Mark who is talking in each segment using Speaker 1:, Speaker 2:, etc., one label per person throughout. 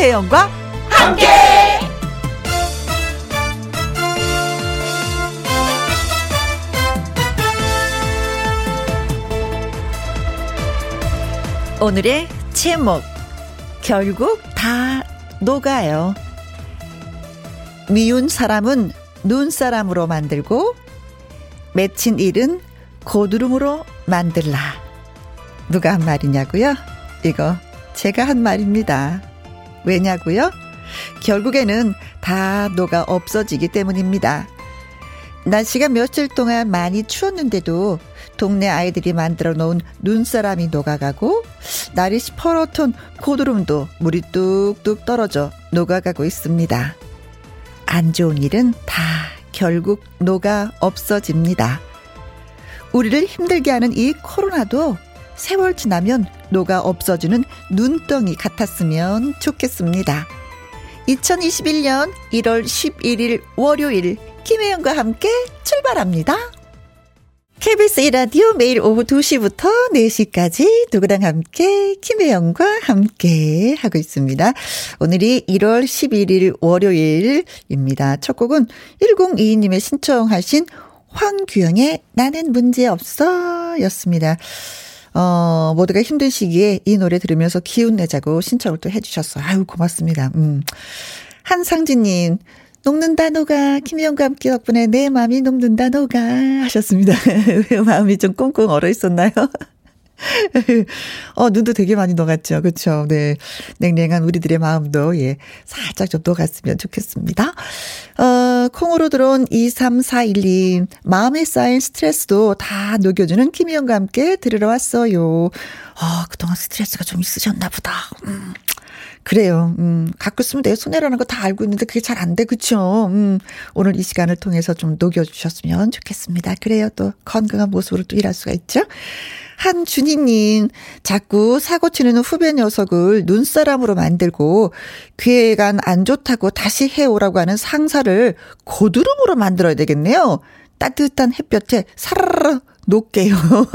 Speaker 1: 김혜영과 함께. 오늘의 제목 결국 다 녹아요. 미운 사람은 눈사람으로 만들고 맺힌 일은 고드름으로 만들라. 누가 한 말이냐고요? 이거 제가 한 말입니다. 왜냐고요? 결국에는 다 녹아 없어지기 때문입니다. 날씨가 며칠 동안 많이 추웠는데도 동네 아이들이 만들어 놓은 눈사람이 녹아가고 날이 시퍼렇던 고드름도 물이 뚝뚝 떨어져 녹아가고 있습니다. 안 좋은 일은 다 결국 녹아 없어집니다. 우리를 힘들게 하는 이 코로나도 세월 지나면 녹아 없어지는 눈덩이 같았으면 좋겠습니다. 2021년 1월 11일 월요일 김혜영과 함께 출발합니다. KBS 이라디오 매일 오후 2시부터 4시까지 누구랑 함께 김혜영과 함께 하고 있습니다. 오늘이 1월 11일 월요일입니다. 첫 곡은 1022님의 신청하신 황규영의 나는 문제없어 였습니다. 어, 모두가 힘든 시기에 이 노래 들으면서 기운 내자고 신청을 또 해주셨어요. 아유, 고맙습니다. 음. 한상진님, 녹는다 녹아 김희영과 함께 덕분에 내 마음이 녹는다 녹아 하셨습니다. 왜 마음이 좀 꽁꽁 얼어 있었나요? 어, 눈도 되게 많이 녹았죠. 그렇죠. 네. 냉랭한 우리들의 마음도 예, 살짝 좀 녹았으면 좋겠습니다. 어, 콩으로 들어온 2341님, 마음에 쌓인 스트레스도 다 녹여주는 김희영과 함께 들으러 왔어요. 아, 그동안 스트레스가 좀 있으셨나 보다. 음. 그래요. 음, 갖고 쓰면 내 손해라는 거 다 알고 있는데 그게 잘 안 돼. 그쵸? 음, 오늘 이 시간을 통해서 좀 녹여주셨으면 좋겠습니다. 그래요. 또 건강한 모습으로 또 일할 수가 있죠. 한준희님, 자꾸 사고 치는 후배 녀석을 눈사람으로 만들고 괴간 안 좋다고 다시 해오라고 하는 상사를 고드름으로 만들어야 되겠네요. 따뜻한 햇볕에 사르르 녹게요.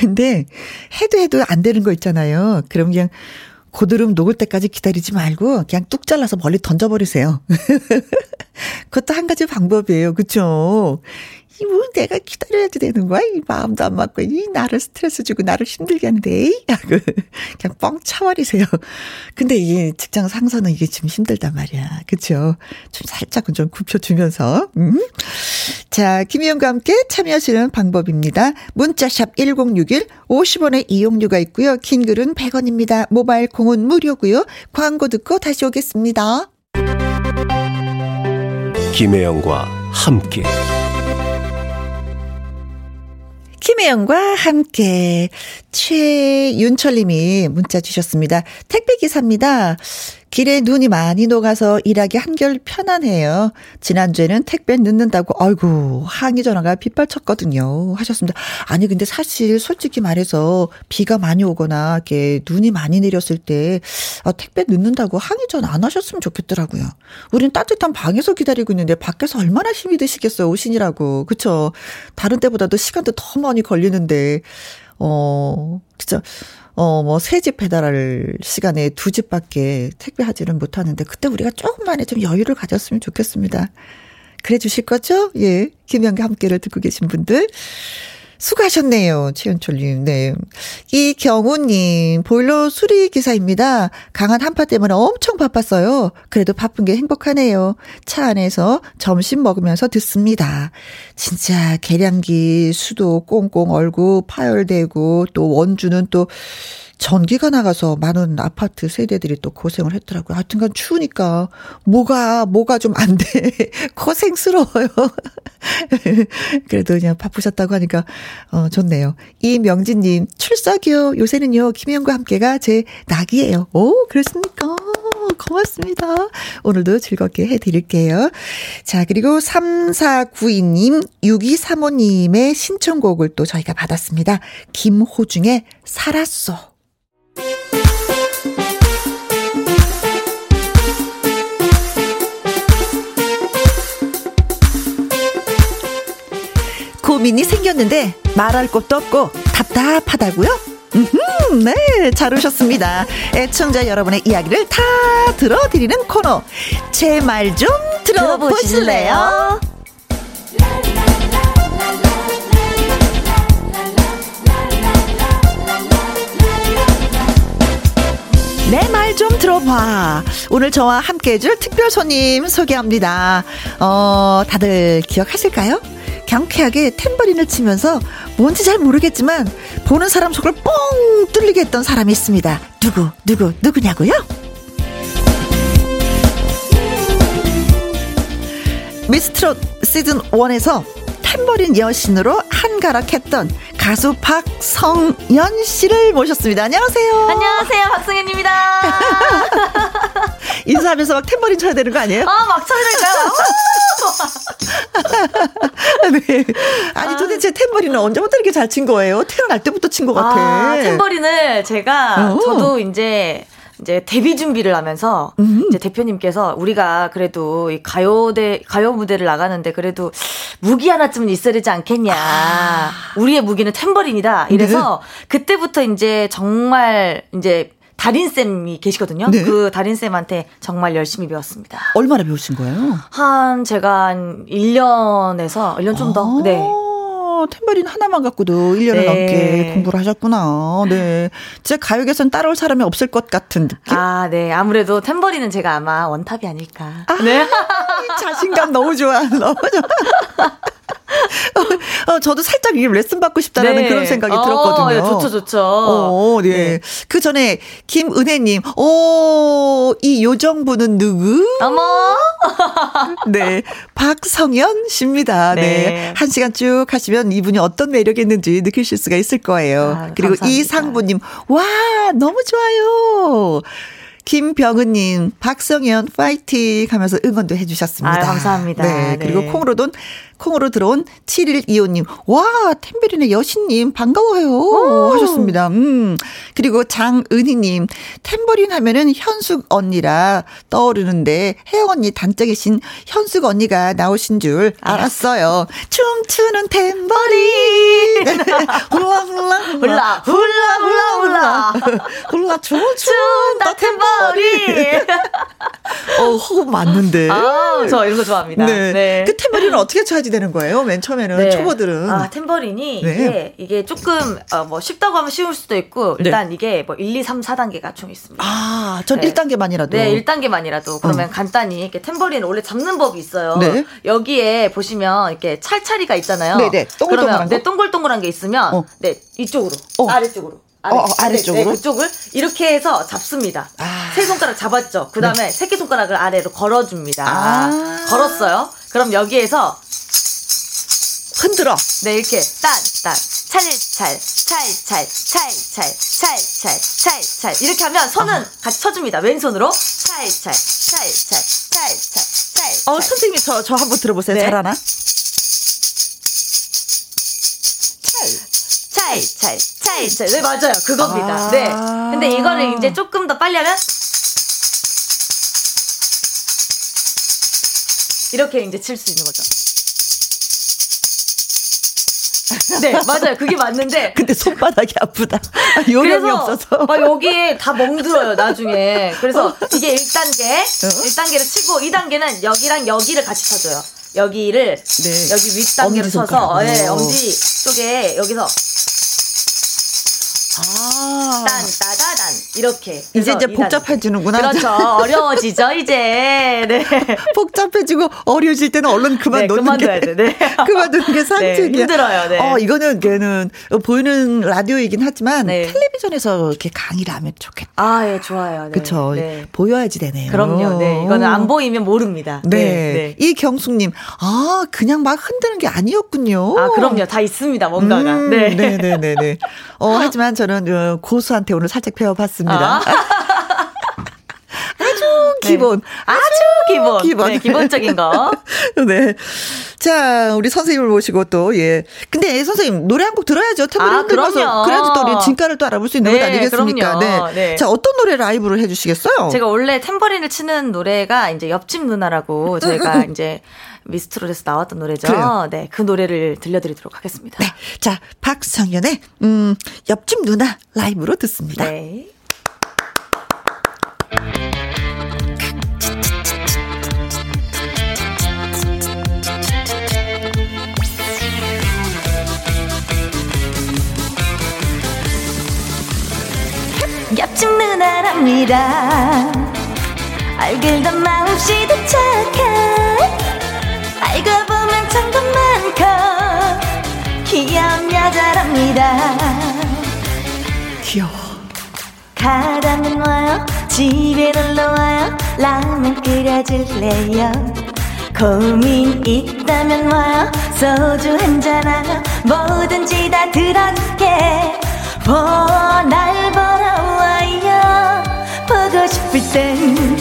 Speaker 1: 근데 해도 해도 안 되는 거 있잖아요. 그럼 그냥 고드름 녹을 때까지 기다리지 말고 그냥 뚝 잘라서 멀리 던져버리세요. 그것도 한 가지 방법이에요. 그쵸? 이뭐 내가 기다려야지 되는 거야? 이 마음도 안 맞고, 이 나를 스트레스 주고 나를 힘들게 하는데, 하고, 그냥 뻥 차버리세요. 근데 이게 직장 상사는 이게 좀 힘들단 말이야. 그쵸? 좀 살짝은 좀 굽혀 주면서, 음. 자, 김희영과 함께 참여하시는 방법입니다. 문자샵 1061, 50원의 이용료가 있고요. 긴 글은 100원입니다. 모바일 공은 무료고요. 광고 듣고 다시 오겠습니다.
Speaker 2: 김혜영과 함께.
Speaker 1: 김혜영과 함께 최윤철님이 문자 주셨습니다. 택배기사입니다. 길에 눈이 많이 녹아서 일하기 한결 편안해요. 지난주에는 택배 늦는다고 아이고 항의 전화가 빗발쳤거든요. 하셨습니다. 아니 근데 사실 솔직히 말해서 비가 많이 오거나 이렇게 눈이 많이 내렸을 때 아, 택배 늦는다고 항의 전화 안 하셨으면 좋겠더라고요. 우린 따뜻한 방에서 기다리고 있는데 밖에서 얼마나 힘이 드시겠어요. 오신이라고. 그쵸? 다른 때보다도 시간도 더 많이 걸리는데 어 진짜 어, 뭐, 세 집 배달할 시간에 두 집밖에 택배하지는 못하는데, 그때 우리가 조금만에 좀 여유를 가졌으면 좋겠습니다. 그래 주실 거죠? 예. 김영기 함께를 듣고 계신 분들. 수고하셨네요. 최현철님. 네. 이경우님, 보일러 수리 기사입니다. 강한 한파 때문에 엄청 바빴어요. 그래도 바쁜 게 행복하네요. 차 안에서 점심 먹으면서 듣습니다. 진짜 계량기 수도 꽁꽁 얼고 파열되고 또 원주는 또 전기가 나가서 많은 아파트 세대들이 또 고생을 했더라고요. 하여튼간 추우니까 뭐가 뭐가 좀 안 돼. 고생스러워요. 그래도 그냥 바쁘셨다고 하니까 어 좋네요. 이명진 님, 출석이요. 요새는요. 김혜영과 함께가 제 낙이에요. 오, 그렇습니까? 고맙습니다. 오늘도 즐겁게 해드릴게요. 자, 그리고 3492님, 6235님의 신청곡을 또 저희가 받았습니다. 김호중의 살았어. 고민이 생겼는데 말할 것도 없고 답답하다고요? 음, 네, 잘 오셨습니다. 애청자 여러분의 이야기를 다 들어드리는 코너. 제 말 좀 들어보실래요? 내말좀 들어봐. 오늘 저와 함께 해줄 특별 손님 소개합니다. 어, 다들 기억하실까요? 경쾌하게 탬버린을 치면서 뭔지 잘 모르겠지만 보는 사람 속을 뻥 뚫리게 했던 사람이 있습니다. 누구, 누구, 누구냐고요? 미스트롯 시즌 1에서 탬버린 여신으로 한가락했던 가수 박성연 씨를 모셨습니다. 안녕하세요.
Speaker 3: 안녕하세요. 박성연입니다.
Speaker 1: 인사하면서 막 탬버린 쳐야 되는 거 아니에요?
Speaker 3: 아, 막 쳐야
Speaker 1: 될까요? 네. 아니, 도대체 탬버린은 언제부터 이렇게 잘 친 거예요? 태어날 때부터 친 것 같아.
Speaker 3: 아, 탬버린을 제가, 어. 저도 이제, 이제 데뷔 준비를 하면서 음. 이제 대표님께서 우리가 그래도 이 가요대 가요 무대를 나가는데 그래도 무기 하나쯤은 있어야 되지 않겠냐. 아. 우리의 무기는 탬버린이다. 이래서 네. 그때부터 이제 정말 이제 달인쌤이 계시거든요. 네. 그 달인쌤한테 정말 열심히 배웠습니다.
Speaker 1: 얼마나 배우신 거예요?
Speaker 3: 한 제가 한 1년에서 1년 좀 더. 네.
Speaker 1: 탬버린 하나만 갖고도 1년을 네. 넘게 공부를 하셨구나. 네. 진짜 가요계선 따라올 사람이 없을 것 같은 느낌?
Speaker 3: 아, 네. 아무래도 탬버린은 제가 아마 원탑이 아닐까.
Speaker 1: 아,
Speaker 3: 네.
Speaker 1: 자신감 너무 좋아. 너무 좋아. 어, 저도 살짝 이 레슨 받고 싶다라는 네. 그런 생각이 어, 들었거든요. 네,
Speaker 3: 좋죠, 좋죠.
Speaker 1: 어, 네. 네. 그 전에 김은혜님, 오, 이 요정부는 누구?
Speaker 3: 어머.
Speaker 1: 네, 박성현 씨입니다. 네. 네. 한 시간 쭉 하시면 이분이 어떤 매력이 있는지 느끼실 수가 있을 거예요. 아, 그리고 이상부님, 와, 너무 좋아요. 김병은님, 박성현 파이팅 하면서 응원도 해주셨습니다. 아,
Speaker 3: 감사합니다.
Speaker 1: 네, 그리고 네. 콩으로돈 콩으로 들어온 7125님, 와, 템베린의 여신님, 반가워요. 오. 하셨습니다. 음. 그리고 장은희님, 템버린 하면은 현숙 언니라 떠오르는데, 혜영 언니 단짝이신 현숙 언니가 나오신 줄 알았어요. 춤추는 템버린. 훌라, 훌라,
Speaker 3: 훌라, 훌라, 훌라, 훌라.
Speaker 1: 훌라, 춤춘다 템버린. 어, 호흡 맞는데.
Speaker 3: 아, 저 이런 거 좋아합니다.
Speaker 1: 네. 네. 그 템버린은 어떻게 쳐야지 되는 거예요? 맨 처음에는 네. 초보들은.
Speaker 3: 아, 템버린이 네. 이게, 이게 조금 어, 뭐 쉽다고 하면 쉬울 수도 있고 네. 일단 네. 이게 뭐 1, 2, 3, 4단계가 총 있습니다.
Speaker 1: 아, 전 네. 1단계만이라도.
Speaker 3: 네, 1단계만이라도. 그러면 어. 간단히 이렇게 템버린 원래 잡는 법이 있어요. 네. 여기에 보시면 이렇게 찰찰이가 있잖아요.
Speaker 1: 네, 네. 동글동글한
Speaker 3: 네, 동글동글한 게 있으면 어. 네, 이쪽으로. 어. 아래쪽으로.
Speaker 1: 아래, 어, 어, 아래쪽으로? 네,
Speaker 3: 그쪽을 이렇게 해서 잡습니다. 아. 세 손가락 잡았죠. 그 다음에 네. 새끼 손가락을 아래로 걸어줍니다. 아. 걸었어요. 그럼 여기에서
Speaker 1: 흔들어.
Speaker 3: 네, 이렇게 딴, 딴, 찰찰, 찰찰, 찰찰, 찰찰, 찰찰. 이렇게 하면 손은 아. 같이 쳐줍니다. 왼손으로 찰찰, 찰찰, 찰찰, 찰.
Speaker 1: 어, 선생님, 저, 저 한번 들어보세요. 네. 잘하나?
Speaker 3: 찰, 찰, 찰, 찰. 네, 맞아요. 그겁니다. 아. 네. 근데 이거를 이제 조금 더 빨리 하면 이렇게 이제 칠 수 있는 거죠. 네, 맞아요. 그게 맞는데.
Speaker 1: 근데 손바닥이 아프다. 요령이 없어서.
Speaker 3: 아, 여기에 다 멍들어요, 나중에. 그래서 이게 1단계, 어? 1단계를 치고 2단계는 여기랑 여기를 같이 쳐줘요. 여기를 네. 여기 윗단계로 쳐서 네, 엄지 쪽에 여기서 아. 딴, 따다단. 이렇게.
Speaker 1: 이제 이제 복잡해지는구나.
Speaker 3: 그렇죠. 어려워지죠, 이제. 네.
Speaker 1: 복잡해지고 어려워질 때는 얼른 그만 네, 놓는 게. 돼. 네. 그만두는 게 네, 상책이야. 네,
Speaker 3: 힘들어요, 네.
Speaker 1: 어, 이거는, 걔는, 보이는 라디오이긴 하지만, 네. 텔레비전에서 이렇게 강의를 하면 좋겠다.
Speaker 3: 아, 예, 좋아요. 네.
Speaker 1: 네. 보여야지 되네요.
Speaker 3: 그럼요, 네. 이거는 안 보이면 모릅니다.
Speaker 1: 네. 네. 이경숙님, 아, 그냥 막 흔드는 게 아니었군요.
Speaker 3: 아, 그럼요. 다 있습니다, 뭔가가.
Speaker 1: 음, 네. 네네네 네. 어, 하지만 저는 어, 고수한테 오늘 살짝 배워봤 습니다. 아. 아주 기본. 네.
Speaker 3: 아주 기본. 기본. 네, 기본적인 거.
Speaker 1: 네. 자, 우리 선생님을 모시고 또, 예. 근데 선생님, 노래 한 곡 들어야죠. 태블릿
Speaker 4: 아, 그럼요.
Speaker 1: 그래야지 또 우리 진가를 또 알아볼 수 있는 네, 것 아니겠습니까?
Speaker 4: 네. 네.
Speaker 1: 자, 어떤 노래 라이브를 해주시겠어요?
Speaker 4: 제가 원래 탬버린을 치는 노래가 이제 옆집 누나라고 저희가 이제 미스트롯에서 나왔던 노래죠. 그래요. 네, 그 노래를 들려드리도록 하겠습니다.
Speaker 1: 네. 자, 박성현의, 음, 옆집 누나 라이브로 듣습니다. 네.
Speaker 3: 옆집 누나랍니다 얼굴도 마음씨도 착한 알고 보면 참도 많고 귀여운 여자랍니다.
Speaker 1: 귀여워.
Speaker 3: 가라면 와요. 집에 놀러와요. 라면 끓여줄래요? 고민 있다면 와요. 소주 한잔하고 뭐든지 다 들어줄게. 보날 보러와요 땐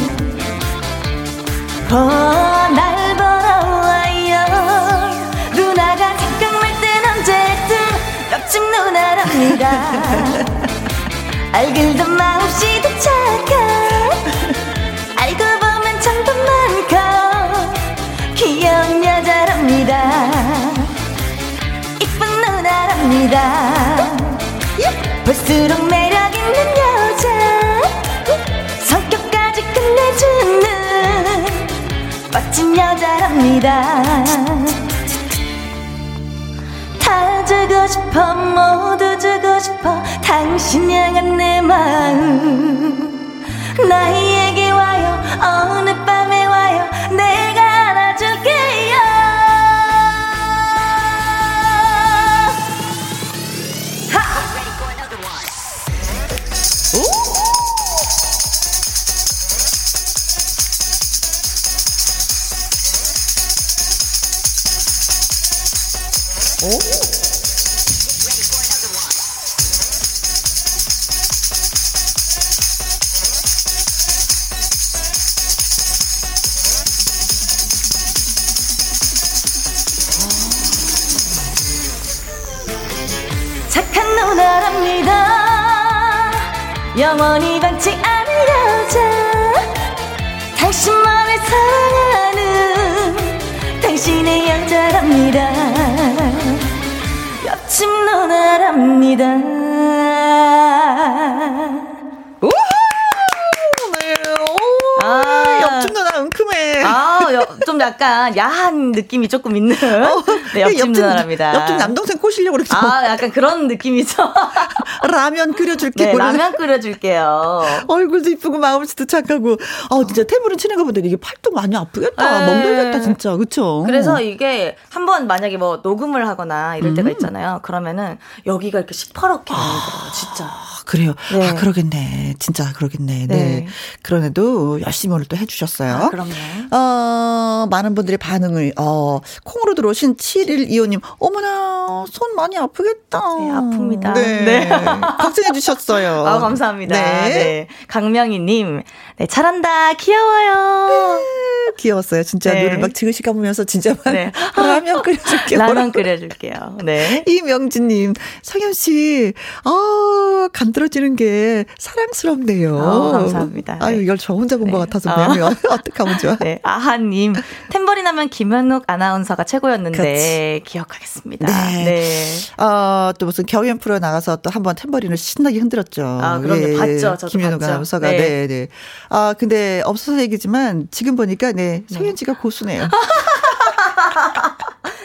Speaker 3: 보날 보러와요 누나가 생각날 땐 언제든 옆집 누나랍니다. 얼굴도 마음씨도 착한 알고 보면 참도 많고 귀여운 여자랍니다. 이쁜 누나랍니다. 볼수록 매력 주는 멋진 여자랍니다. 다 주고 싶어 모두 주고 싶어 당신 향한 내 마음. 나에게 와요 어느 밤에
Speaker 4: 약간 야한 느낌이 조금 있는 어, 네, 옆집, 옆집 누나랍니다.
Speaker 1: 옆집 남동생 꼬시려고 그랬어.
Speaker 4: 아, 약간 그런 느낌이죠.
Speaker 1: 라면 끓여줄게.
Speaker 4: 네, 라면 끓여줄게요.
Speaker 1: 얼굴도 이쁘고 마음씨도 착하고. 아, 진짜 태블릿 치는 거 보더니 이게 팔뚝 많이 아프겠다. 네. 멍들겠다, 진짜. 그쵸?
Speaker 4: 그래서 이게 한번 만약에 뭐 녹음을 하거나 이럴 때가 음. 있잖아요. 그러면은 여기가 이렇게 시퍼렇게 만들어요, 진짜.
Speaker 1: 그래요. 네. 아, 그러겠네. 진짜 그러겠네. 네. 네. 그런데도 열심히 오늘 또 해주셨어요. 아,
Speaker 4: 그럼요.
Speaker 1: 어, 많은 분들의 반응을, 어, 콩으로 들어오신 7일2호님, 어머나, 손 많이 아프겠다.
Speaker 4: 네, 아픕니다.
Speaker 1: 네. 네. 걱정해 주셨어요.
Speaker 4: 아, 감사합니다. 네. 네. 강명희님, 네, 잘한다. 귀여워요. 네,
Speaker 1: 귀여웠어요. 진짜 네. 눈을 막 지그시 감으면서 진짜 막 네. 라면 끓여줄게요.
Speaker 4: 라면 끓여줄게요. 네.
Speaker 1: 이명진님, 성현 씨, 아, 간들 어지는 게 사랑스럽네요.
Speaker 4: 어, 감사합니다.
Speaker 1: 아유, 네. 이걸 저 혼자 본것 네. 같아서 미안해요. 어. 어떡하면 좋아.
Speaker 4: 네. 아하님, 템버린 하면 김현욱 아나운서가 최고였는데, 그렇지. 기억하겠습니다. 네.
Speaker 1: 네. 어, 또 무슨 경연 프로 나가서 또 한번 템버린을 신나게 흔들었죠.
Speaker 4: 아, 그럼요. 예. 봤죠. 저도
Speaker 1: 김현욱
Speaker 4: 봤죠.
Speaker 1: 아나운서가. 네. 네, 네. 아, 근데 없어서 얘기지만 지금 보니까 네, 성현 씨가 고수네요.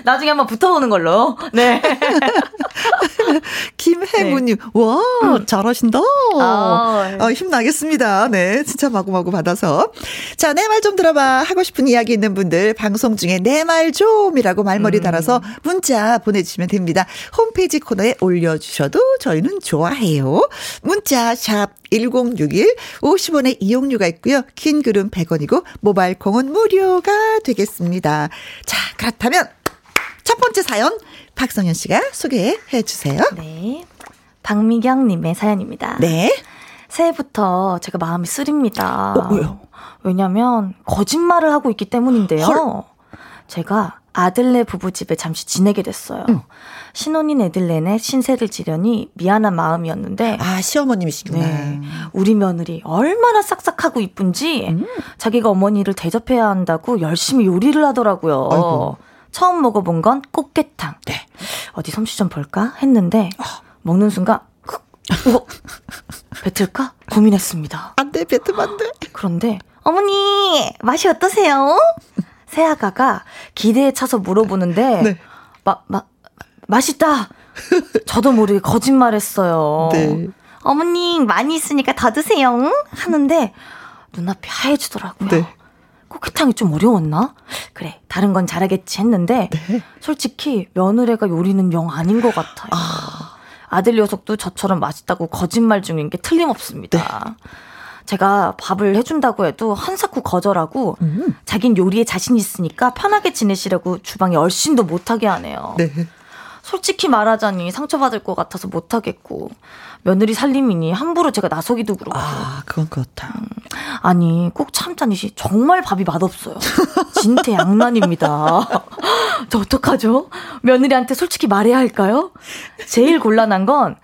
Speaker 4: 나중에 한번 붙어보는 걸로. 네.
Speaker 1: 김혜구님, 네. 와, 음. 잘하신다. 아, 어, 힘나겠습니다. 네, 진짜 마구마구 받아서. 자, 내 말 좀 들어봐. 하고 싶은 이야기 있는 분들, 방송 중에 내 말 좀이라고 말머리 음. 달아서 문자 보내주시면 됩니다. 홈페이지 코너에 올려주셔도 저희는 좋아해요. 문자, 샵 1061, 50원의 이용료가 있고요. 긴 글은 100원이고, 모바일 공은 무료가 되겠습니다. 자, 그렇다면, 첫 번째 사연 박성현 씨가 소개해 주세요.
Speaker 4: 네. 박미경 님의 사연입니다.
Speaker 1: 네.
Speaker 4: 새해부터 제가 마음이 쓰립니다.
Speaker 1: 어, 왜요?
Speaker 4: 왜냐면 거짓말을 하고 있기 때문인데요. 헐. 제가
Speaker 3: 아들네 부부집에 잠시 지내게 됐어요. 응. 신혼인 애들 내내 신세를 지려니 미안한 마음이었는데.
Speaker 1: 아, 시어머님이시구나. 네.
Speaker 3: 우리 며느리 얼마나 싹싹하고 이쁜지 음. 자기가 어머니를 대접해야 한다고 열심히 요리를 하더라고요. 아이고. 처음 먹어본 건 꽃게탕. 네. 어디 솜씨 좀 볼까? 했는데 어. 먹는 순간 어, 뱉을까? 고민했습니다.
Speaker 1: 안 돼, 뱉으면 안 돼.
Speaker 3: 그런데 어머니 맛이 어떠세요? 새아가가 기대에 차서 물어보는데 네. 마, 마, 맛있다. 저도 모르게 거짓말했어요. 네. 어머님 많이 있으니까 더 드세요. 하는데 눈앞이 하얘지더라고요. 네. 꽃게탕이 좀 어려웠나? 그래 다른 건 잘하겠지 했는데 네. 솔직히 며느리가 요리는 영 아닌 것 같아요. 아. 아들 녀석도 저처럼 맛있다고 거짓말 중인 게 틀림없습니다. 네. 제가 밥을 해준다고 해도 한사코 거절하고 음. 자긴 요리에 자신 있으니까 편하게 지내시려고 주방에 얼씬도 못하게 하네요. 네. 솔직히 말하자니 상처받을 것 같아서 못하겠고 며느리 살림이니 함부로 제가 나서기도 그렇고.
Speaker 1: 아, 그건 그렇다. 음,
Speaker 3: 아니 꼭 참자니 정말 밥이 맛없어요. 진태 양난입니다. 저 어떡하죠? 며느리한테 솔직히 말해야 할까요? 제일 곤란한 건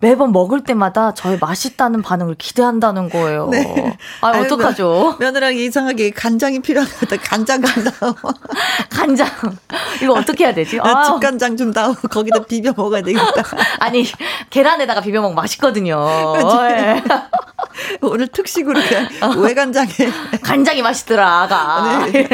Speaker 3: 매번 먹을 때마다 저의 맛있다는 반응을 기대한다는 거예요. 네. 아, 어떡하죠?
Speaker 1: 며느랑 이상하게 간장이 필요하다. 간장 준다고.
Speaker 3: 간장. 이거 어떻게 해야 되지?
Speaker 1: 아. 집간장 준다고 거기다 비벼 먹어야 되겠다.
Speaker 3: 아니, 계란에다가 비벼 먹으면 맛있거든요. 네.
Speaker 1: 오늘 특식으로 외간장에
Speaker 3: 간장이 맛있더라, 아가. 네.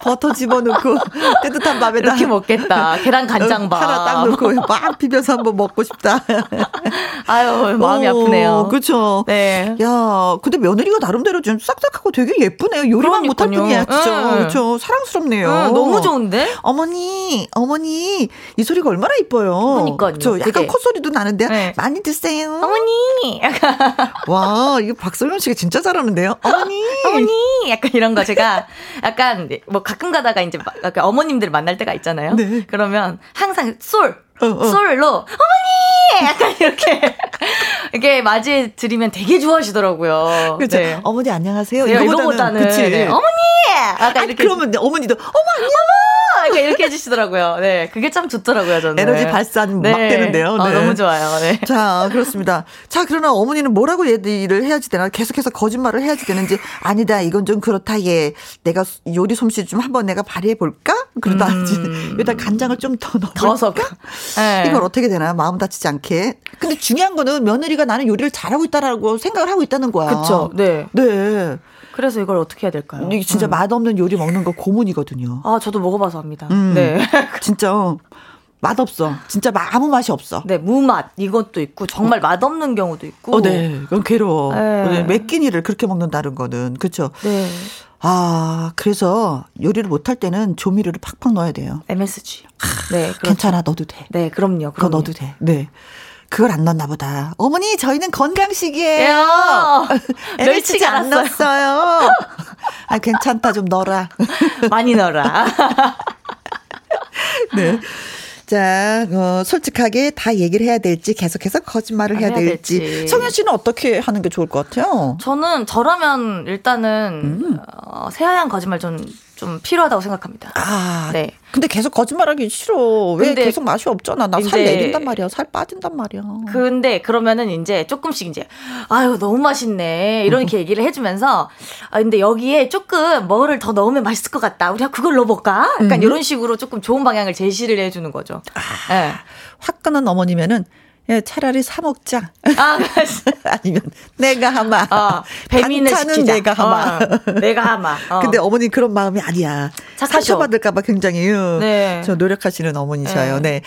Speaker 1: 버터 집어넣고 따뜻한 밥에다
Speaker 3: 이렇게 먹겠다. 계란 간장밥.
Speaker 1: 하나 딱 넣고 막 비벼서 한번 먹고 싶다.
Speaker 3: 아유, 마음이 오, 아프네요.
Speaker 1: 그렇죠. 네. 야, 근데 며느리가 나름대로 좀 싹싹하고 되게 예쁘네요. 요리만 못할 뿐이야. 그렇죠. 응. 그렇죠. 사랑스럽네요.
Speaker 3: 응, 너무 좋은데?
Speaker 1: 어머니, 어머니, 이 소리가 얼마나 이뻐요.
Speaker 3: 그러니까요.
Speaker 1: 그렇죠. 약간 되게. 콧소리도 나는데 네. 많이 드세요.
Speaker 3: 어머니.
Speaker 1: 와, 이거 박소영 씨가 진짜 잘하는데요. 어머니.
Speaker 3: 어머니. 약간 이런 거 제가 약간 뭐 가끔 가다가 이제 어머님들 만날 때가 있잖아요. 네. 그러면 항상 솔 어, 어. 솔로 어머니 약간 이렇게 이렇게 맞이해 드리면 되게 좋아하시더라고요.
Speaker 1: 그렇죠. 네. 어머니 안녕하세요.
Speaker 3: 네, 이거보다는, 이거보다는
Speaker 1: 그치.
Speaker 3: 네. 어머니 약간
Speaker 1: 아니, 이렇게 그러면 어머니도 어머 안녕.
Speaker 3: 이렇게, 이렇게 해주시더라고요. 네, 그게 참 좋더라고요, 저는.
Speaker 1: 에너지 발산 네. 막 되는데요.
Speaker 3: 아, 네. 아, 너무 좋아요. 네.
Speaker 1: 자, 그렇습니다. 자, 그러나 어머니는 뭐라고 얘기를 해야지 되나? 계속해서 거짓말을 해야지 되는지, 아니다, 이건 좀 그렇다, 얘. 내가 요리 솜씨 좀 한번 내가 발휘해 볼까? 그러다지. 음. 일단 간장을 좀 더 넣어서. 네. 이걸 어떻게 되나? 마음 다치지 않게. 근데 중요한 거는 며느리가 나는 요리를 잘하고 있다라고 생각을 하고 있다는 거야.
Speaker 3: 그렇죠. 네.
Speaker 1: 네.
Speaker 3: 그래서 이걸 어떻게 해야 될까요?
Speaker 1: 이게 진짜 음. 맛없는 요리 먹는 거 고문이거든요.
Speaker 3: 아, 저도 먹어봐서 합니다. 음. 네.
Speaker 1: 진짜 맛없어. 진짜 아무 맛이 없어.
Speaker 3: 네, 무맛 이것도 있고 정말 맛없는 경우도 있고.
Speaker 1: 어, 네. 그건 괴로워. 네. 매 끼니를 그렇게 먹는다는 거는 그렇죠. 네. 아, 그래서 요리를 못할 때는 조미료를 팍팍 넣어야 돼요.
Speaker 3: MSG.
Speaker 1: 네, 그렇죠. 괜찮아, 넣어도 돼.
Speaker 3: 네, 그럼요. 그럼요.
Speaker 1: 그거 넣어도 돼. 네. 그걸 안 넣나 보다. 어머니, 저희는 건강식이에요.
Speaker 3: 멸치가 안
Speaker 1: 넣었어요. 아, 괜찮다. 좀 넣어라.
Speaker 3: 많이 넣어라.
Speaker 1: 네. 자, 어, 솔직하게 다 얘기를 해야 될지 계속해서 거짓말을 해야, 해야 될지. 될지. 성현 씨는 어떻게 하는 게 좋을 것 같아요?
Speaker 3: 저는 저라면 일단은 음. 어, 새하얀 거짓말 좀, 좀 필요하다고 생각합니다.
Speaker 1: 아, 네. 근데 계속 거짓말하기 싫어. 왜 계속 맛이 없잖아. 나 살 내린단 말이야. 살 빠진단 말이야.
Speaker 3: 근데 그러면은 이제 조금씩 이제 아유 너무 맛있네 이렇게 얘기를 해주면서 아 근데 여기에 조금 뭐를 더 넣으면 맛있을 것 같다. 우리가 그걸 넣어볼까? 약간 음. 이런 식으로 조금 좋은 방향을 제시를 해주는 거죠.
Speaker 1: 아, 네. 화끈한 어머니면은 예, 차라리 사 먹자. 아, 아니면 내가 하마. 어, 배민을 시키자. 내가 하마.
Speaker 3: 어, 내가 하마.
Speaker 1: 어. 근데 어머니 그런 마음이 아니야. 상처받을까봐 굉장히 네. 저 노력하시는 어머니셔요. 네.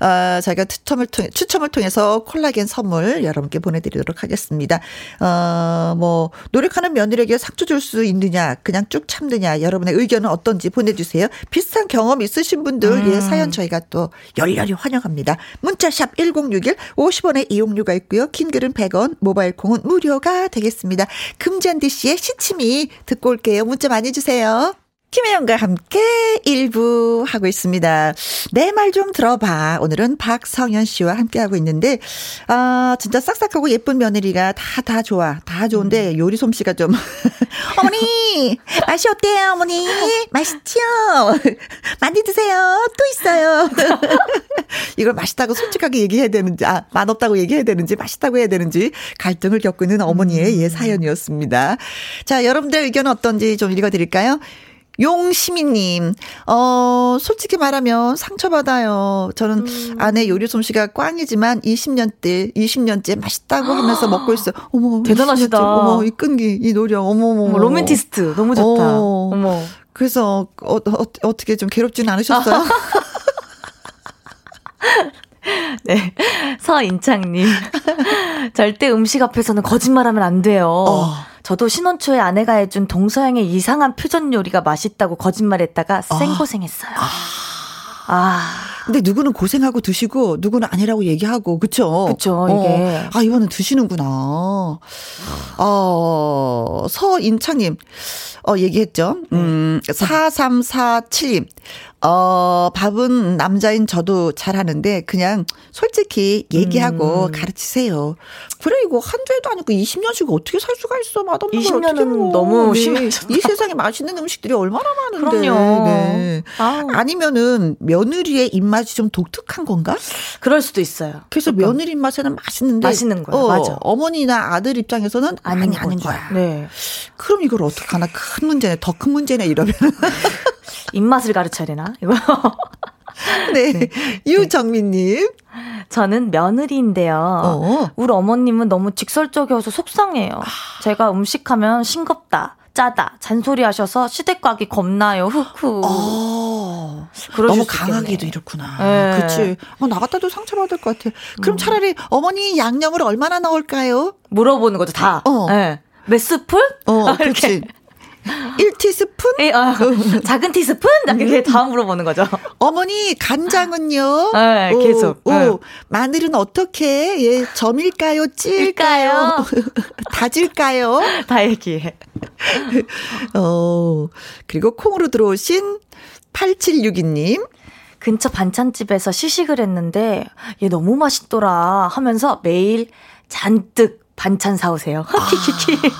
Speaker 1: 네. 어, 저희가 추첨을 통해 추첨을 통해서 콜라겐 선물 여러분께 보내드리도록 하겠습니다. 어, 뭐 노력하는 며느리에게 상처 줄 수 있느냐, 그냥 쭉 참느냐, 여러분의 의견은 어떤지 보내주세요. 비슷한 경험 있으신 분들 음. 예 사연 저희가 또 열렬히 환영합니다. 문자샵 1061 50원의 이용료가 있고요. 긴 글은 100원, 모바일 콩은 무료가 되겠습니다. 금잔디 씨의 시침이 듣고 올게요. 문자 많이 주세요. 김혜영과 함께 1부 하고 있습니다. 내 말 좀 들어봐. 오늘은 박성현 씨와 함께하고 있는데, 아, 진짜 싹싹하고 예쁜 며느리가 다, 다 좋아. 다 좋은데, 음. 요리 솜씨가 좀. 어머니! 맛이 어때요, 어머니? 맛있죠? 많이 드세요. 또 있어요. 이걸 맛있다고 솔직하게 얘기해야 되는지, 아, 맛없다고 얘기해야 되는지, 맛있다고 해야 되는지, 갈등을 겪고 있는 어머니의 예, 사연이었습니다. 자, 여러분들 의견은 어떤지 좀 읽어드릴까요? 용시미님, 어, 솔직히 말하면 상처받아요. 저는 음. 아내 요리 솜씨가 꽝이지만 20년대, 20년째 맛있다고 하면서 먹고 있어요. 어머,
Speaker 3: 대단하시다.
Speaker 1: 어머, 이 끈기, 이 노력, 어머, 어머.
Speaker 3: 로맨티스트. 너무 좋다. 어, 어머.
Speaker 1: 그래서, 어, 어, 어떻게 좀 괴롭지는 않으셨어요?
Speaker 3: 네. 서인창님. 절대 음식 앞에서는 거짓말하면 안 돼요. 어. 저도 신혼 초에 아내가 해준 동서양의 이상한 퓨전 요리가 맛있다고 거짓말했다가 아. 생고생했어요. 아.
Speaker 1: 아. 근데 누구는 고생하고 드시고 누구는 아니라고 얘기하고 그쵸?
Speaker 3: 그쵸 이게
Speaker 1: 어. 아 이거는 드시는구나. 어 서인창님 어 얘기했죠. 음 4347님 어, 밥은 남자인 저도 잘 하는데 그냥 솔직히 얘기하고 음. 가르치세요. 그래 이거 한 주에도 아니고 20년씩 어떻게 살 수가 있어? 맛없는 20년은
Speaker 3: 너무
Speaker 1: 네.
Speaker 3: 심하이
Speaker 1: 세상에 맛있는 음식들이 얼마나 많은데.
Speaker 3: 그럼요. 네.
Speaker 1: 아니면은 며느리의 입맛이 좀 독특한 건가?
Speaker 3: 그럴 수도 있어요.
Speaker 1: 그래서 그러니까. 며느리 입맛에는 맛있는데
Speaker 3: 맛있는 거예요. 어, 맞아.
Speaker 1: 어머니나 아들 입장에서는 아닌, 아닌 거야.
Speaker 3: 네.
Speaker 1: 그럼 이걸 어떡하나 큰 문제네. 더 큰 문제네 이러면.
Speaker 3: 입맛을 가르쳐야 되나? 이거.
Speaker 1: 네. 네. 유정민님.
Speaker 3: 저는 며느리인데요. 어. 우리 어머님은 너무 직설적이어서 속상해요. 아. 제가 음식하면 싱겁다. 짜다 잔소리 하셔서 시댁 가기 겁나요. 후후. 어,
Speaker 1: 너무 강하게도 이렇구나. 네. 그치. 어, 나갔다도 상처받을 것 같아. 그럼 음. 차라리 어머니 양념을 얼마나 넣을까요?
Speaker 3: 물어보는 거죠, 다. 어. 네. 몇 스푼?
Speaker 1: 어, 그렇지. 1티스푼?
Speaker 3: 에, 아, 작은 티스푼? 이렇게 다음 물어보는 거죠.
Speaker 1: 어머니, 간장은요?
Speaker 3: 네, 계속.
Speaker 1: 오, 오, 마늘은 어떻게, 예, 점일까요? 찔까요? 다질까요?
Speaker 3: 다 얘기해.
Speaker 1: 어, 그리고 콩으로 들어오신 8762님.
Speaker 3: 근처 반찬집에서 시식을 했는데, 얘 너무 맛있더라 하면서 매일 잔뜩 반찬 사오세요. 키키키.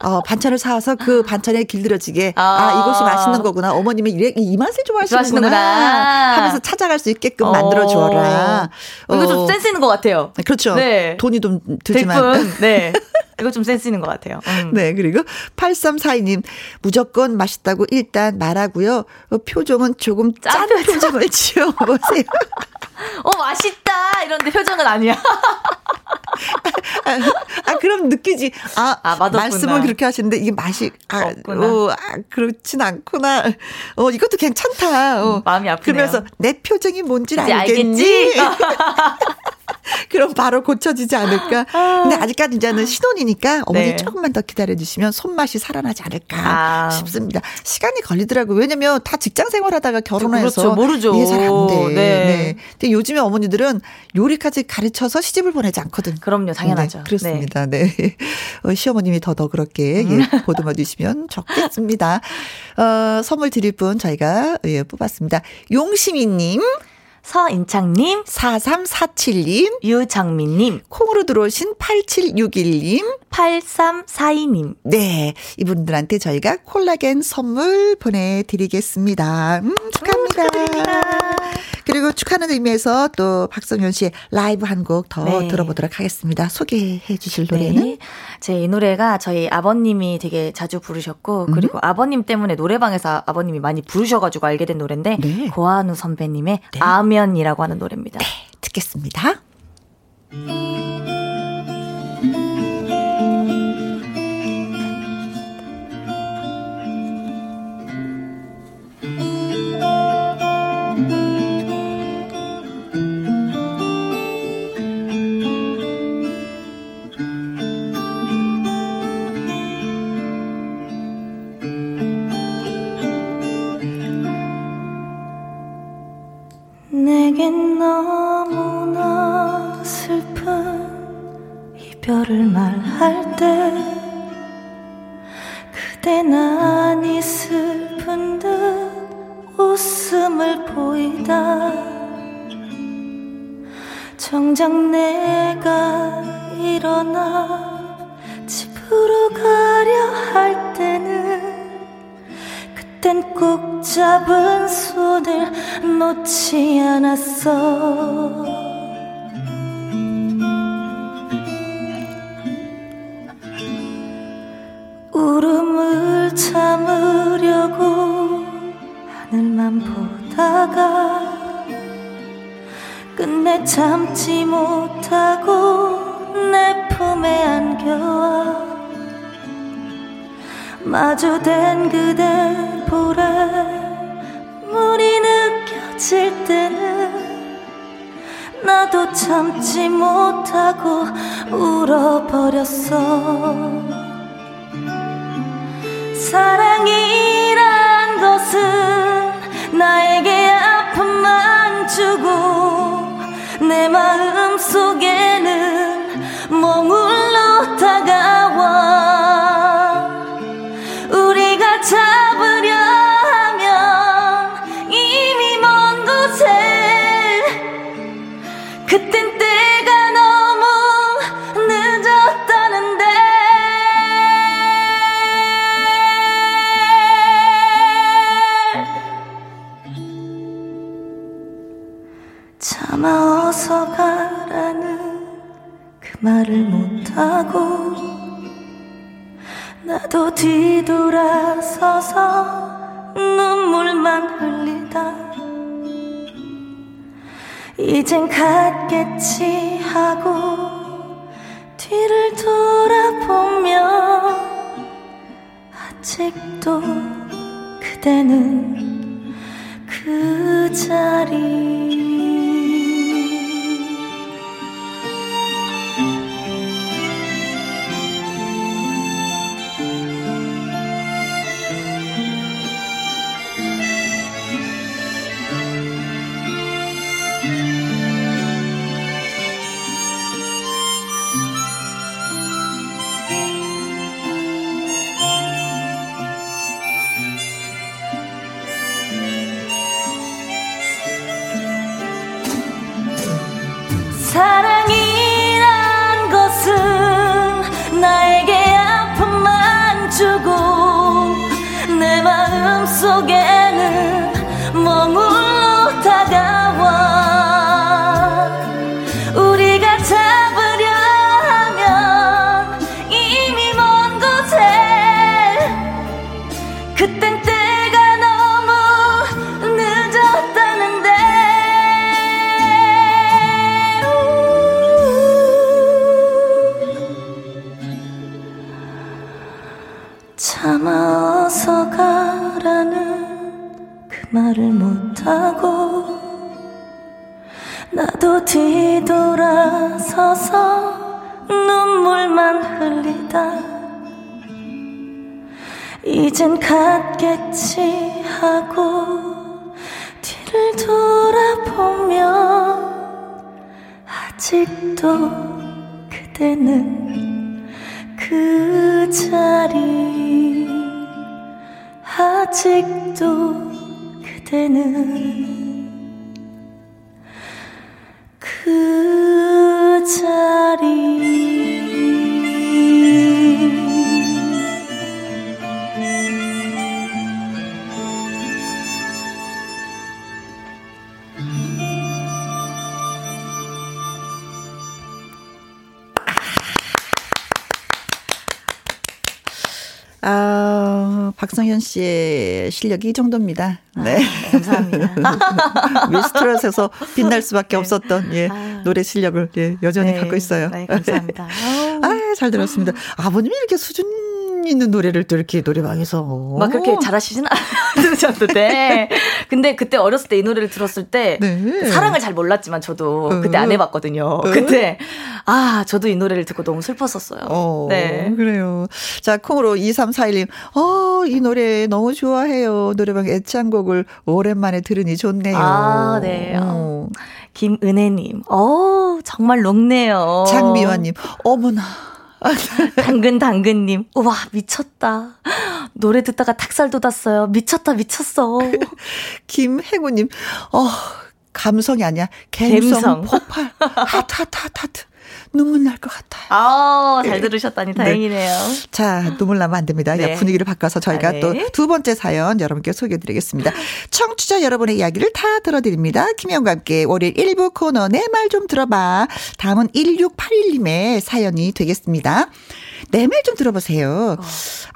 Speaker 1: 아, 어, 반찬을 사와서 그 반찬에 길들여지게 아, 아 이것이 맛있는 거구나. 어머님이 이래, 이 맛을 좋아하시는구나. 하면서 찾아갈 수 있게끔 어. 만들어 주어라.
Speaker 3: 어. 이거 좀 센스 있는 것 같아요.
Speaker 1: 그렇죠. 네. 돈이 좀 들지만.
Speaker 3: 네. 이거 좀 센스 있는 것 같아요. 음.
Speaker 1: 네, 그리고 8342님, 무조건 맛있다고 일단 말하고요. 어, 표정은 조금 짠, 짠 표정을 지어보세요.
Speaker 3: 어, 맛있다! 이런데 표정은 아니야.
Speaker 1: 아, 아, 그럼 느끼지. 아, 아 말씀은 그렇게 하시는데 이게 맛이 아, 어, 아 그렇진 않구나. 어, 이것도 괜찮다. 어.
Speaker 3: 음, 마음이 아프네요.
Speaker 1: 그러면서 내 표정이 뭔지 알겠니? 알겠지? 그럼 바로 고쳐지지 않을까? 아. 근데 아직까지 이제는 신혼이니까 어머니 네. 조금만 더 기다려주시면 손맛이 살아나지 않을까 아. 싶습니다. 시간이 걸리더라고요. 왜냐면 다 직장 생활하다가 결혼해서
Speaker 3: 그렇죠. 모르죠.
Speaker 1: 이해 잘안 돼. 네. 네. 근데 요즘에 어머니들은 요리까지 가르쳐서 시집을 보내지 않거든.
Speaker 3: 그럼요, 당연하죠.
Speaker 1: 네, 그렇습니다. 네. 네. 어, 시어머님이 더더 그렇게 음. 예, 보듬어 주시면 좋겠습니다. 어, 선물 드릴 분 저희가 예, 뽑았습니다. 용심이님.
Speaker 3: 서인창님,
Speaker 1: 4347님,
Speaker 3: 유정민님,
Speaker 1: 콩으로 들어오신 8761님,
Speaker 3: 8342님.
Speaker 1: 네. 이분들한테 저희가 콜라겐 선물 보내드리겠습니다. 음, 축하합니다. 음, 축하드립니다. 그리고 축하하는 의미에서 또 박성현 씨의 라이브 한 곡 더 네. 들어보도록 하겠습니다. 소개해 주실 네. 노래는? 네.
Speaker 3: 제이 노래가 저희 아버님이 되게 자주 부르셨고, 음. 그리고 아버님 때문에 노래방에서 아버님이 많이 부르셔가지고 알게 된 노래인데, 네. 고한우 선배님의 네. 아면이라고 하는 노래입니다.
Speaker 1: 네. 듣겠습니다.
Speaker 3: 마주된 그대 볼에 물이 느껴질 때는 나도 참지 못하고 울어버렸어. 사랑이란 것은 나에게 아픔만 주고 내 마음 속에는 머물러 다가 못하고 나도 뒤돌아서서 눈물만 흘리다. 이젠 갔겠지 하고 뒤를 돌아보며 아직도 그대는 그 자리 아,
Speaker 1: 박성현 씨의 실력이 이 정도입니다. 네.
Speaker 5: 아, 감사합니다.
Speaker 1: 미스트롯에서 빛날 수밖에 없었던 예,
Speaker 5: 아유.
Speaker 1: 노래 실력을 예, 여전히
Speaker 5: 네.
Speaker 1: 갖고 있어요.
Speaker 5: 네, 감사합니다. 아,
Speaker 1: 잘 들었습니다. 아버님이 이렇게 수준 있는 노래를 또 이렇게 노래방에서
Speaker 5: 막 그렇게 잘하시진 않으셨는데. 근데 그때 어렸을 때 이 노래를 들었을 때
Speaker 1: 네.
Speaker 5: 사랑을 잘 몰랐지만 저도 그때
Speaker 1: 어.
Speaker 5: 안 해봤거든요.
Speaker 1: 어.
Speaker 5: 그때 아 저도 이 노래를 듣고 너무 슬펐었어요.
Speaker 1: 어,
Speaker 5: 네.
Speaker 1: 그래요. 자, 콩으로 2341님, 어, 이 노래 너무 좋아해요. 노래방 애창곡을 오랜만에 들으니 좋네요.
Speaker 5: 아, 네.
Speaker 1: 어.
Speaker 5: 김은혜님, 어 정말 녹네요.
Speaker 1: 장미화님, 어머나.
Speaker 3: 당근 당근님, 우와 미쳤다. 노래 듣다가 닭살 돋았어요. 미쳤다 미쳤어.
Speaker 1: 김행우님, 어 감성이 아니야. 갬성. 폭발. 하트 하트 하트 하트. 눈물 날 것 같아요.
Speaker 3: 아, 잘 네. 들으셨다니 다행이네요. 네.
Speaker 1: 자, 눈물 나면 안 됩니다. 네. 분위기를 바꿔서 저희가 아, 네. 또두 번째 사연 여러분께 소개해 드리겠습니다. 청취자 여러분의 이야기를 다 들어드립니다. 김영과 함께 월요일 1부 코너 내 말 좀 들어봐. 다음은 1681님의 사연이 되겠습니다. 내 말 좀 들어보세요. 어.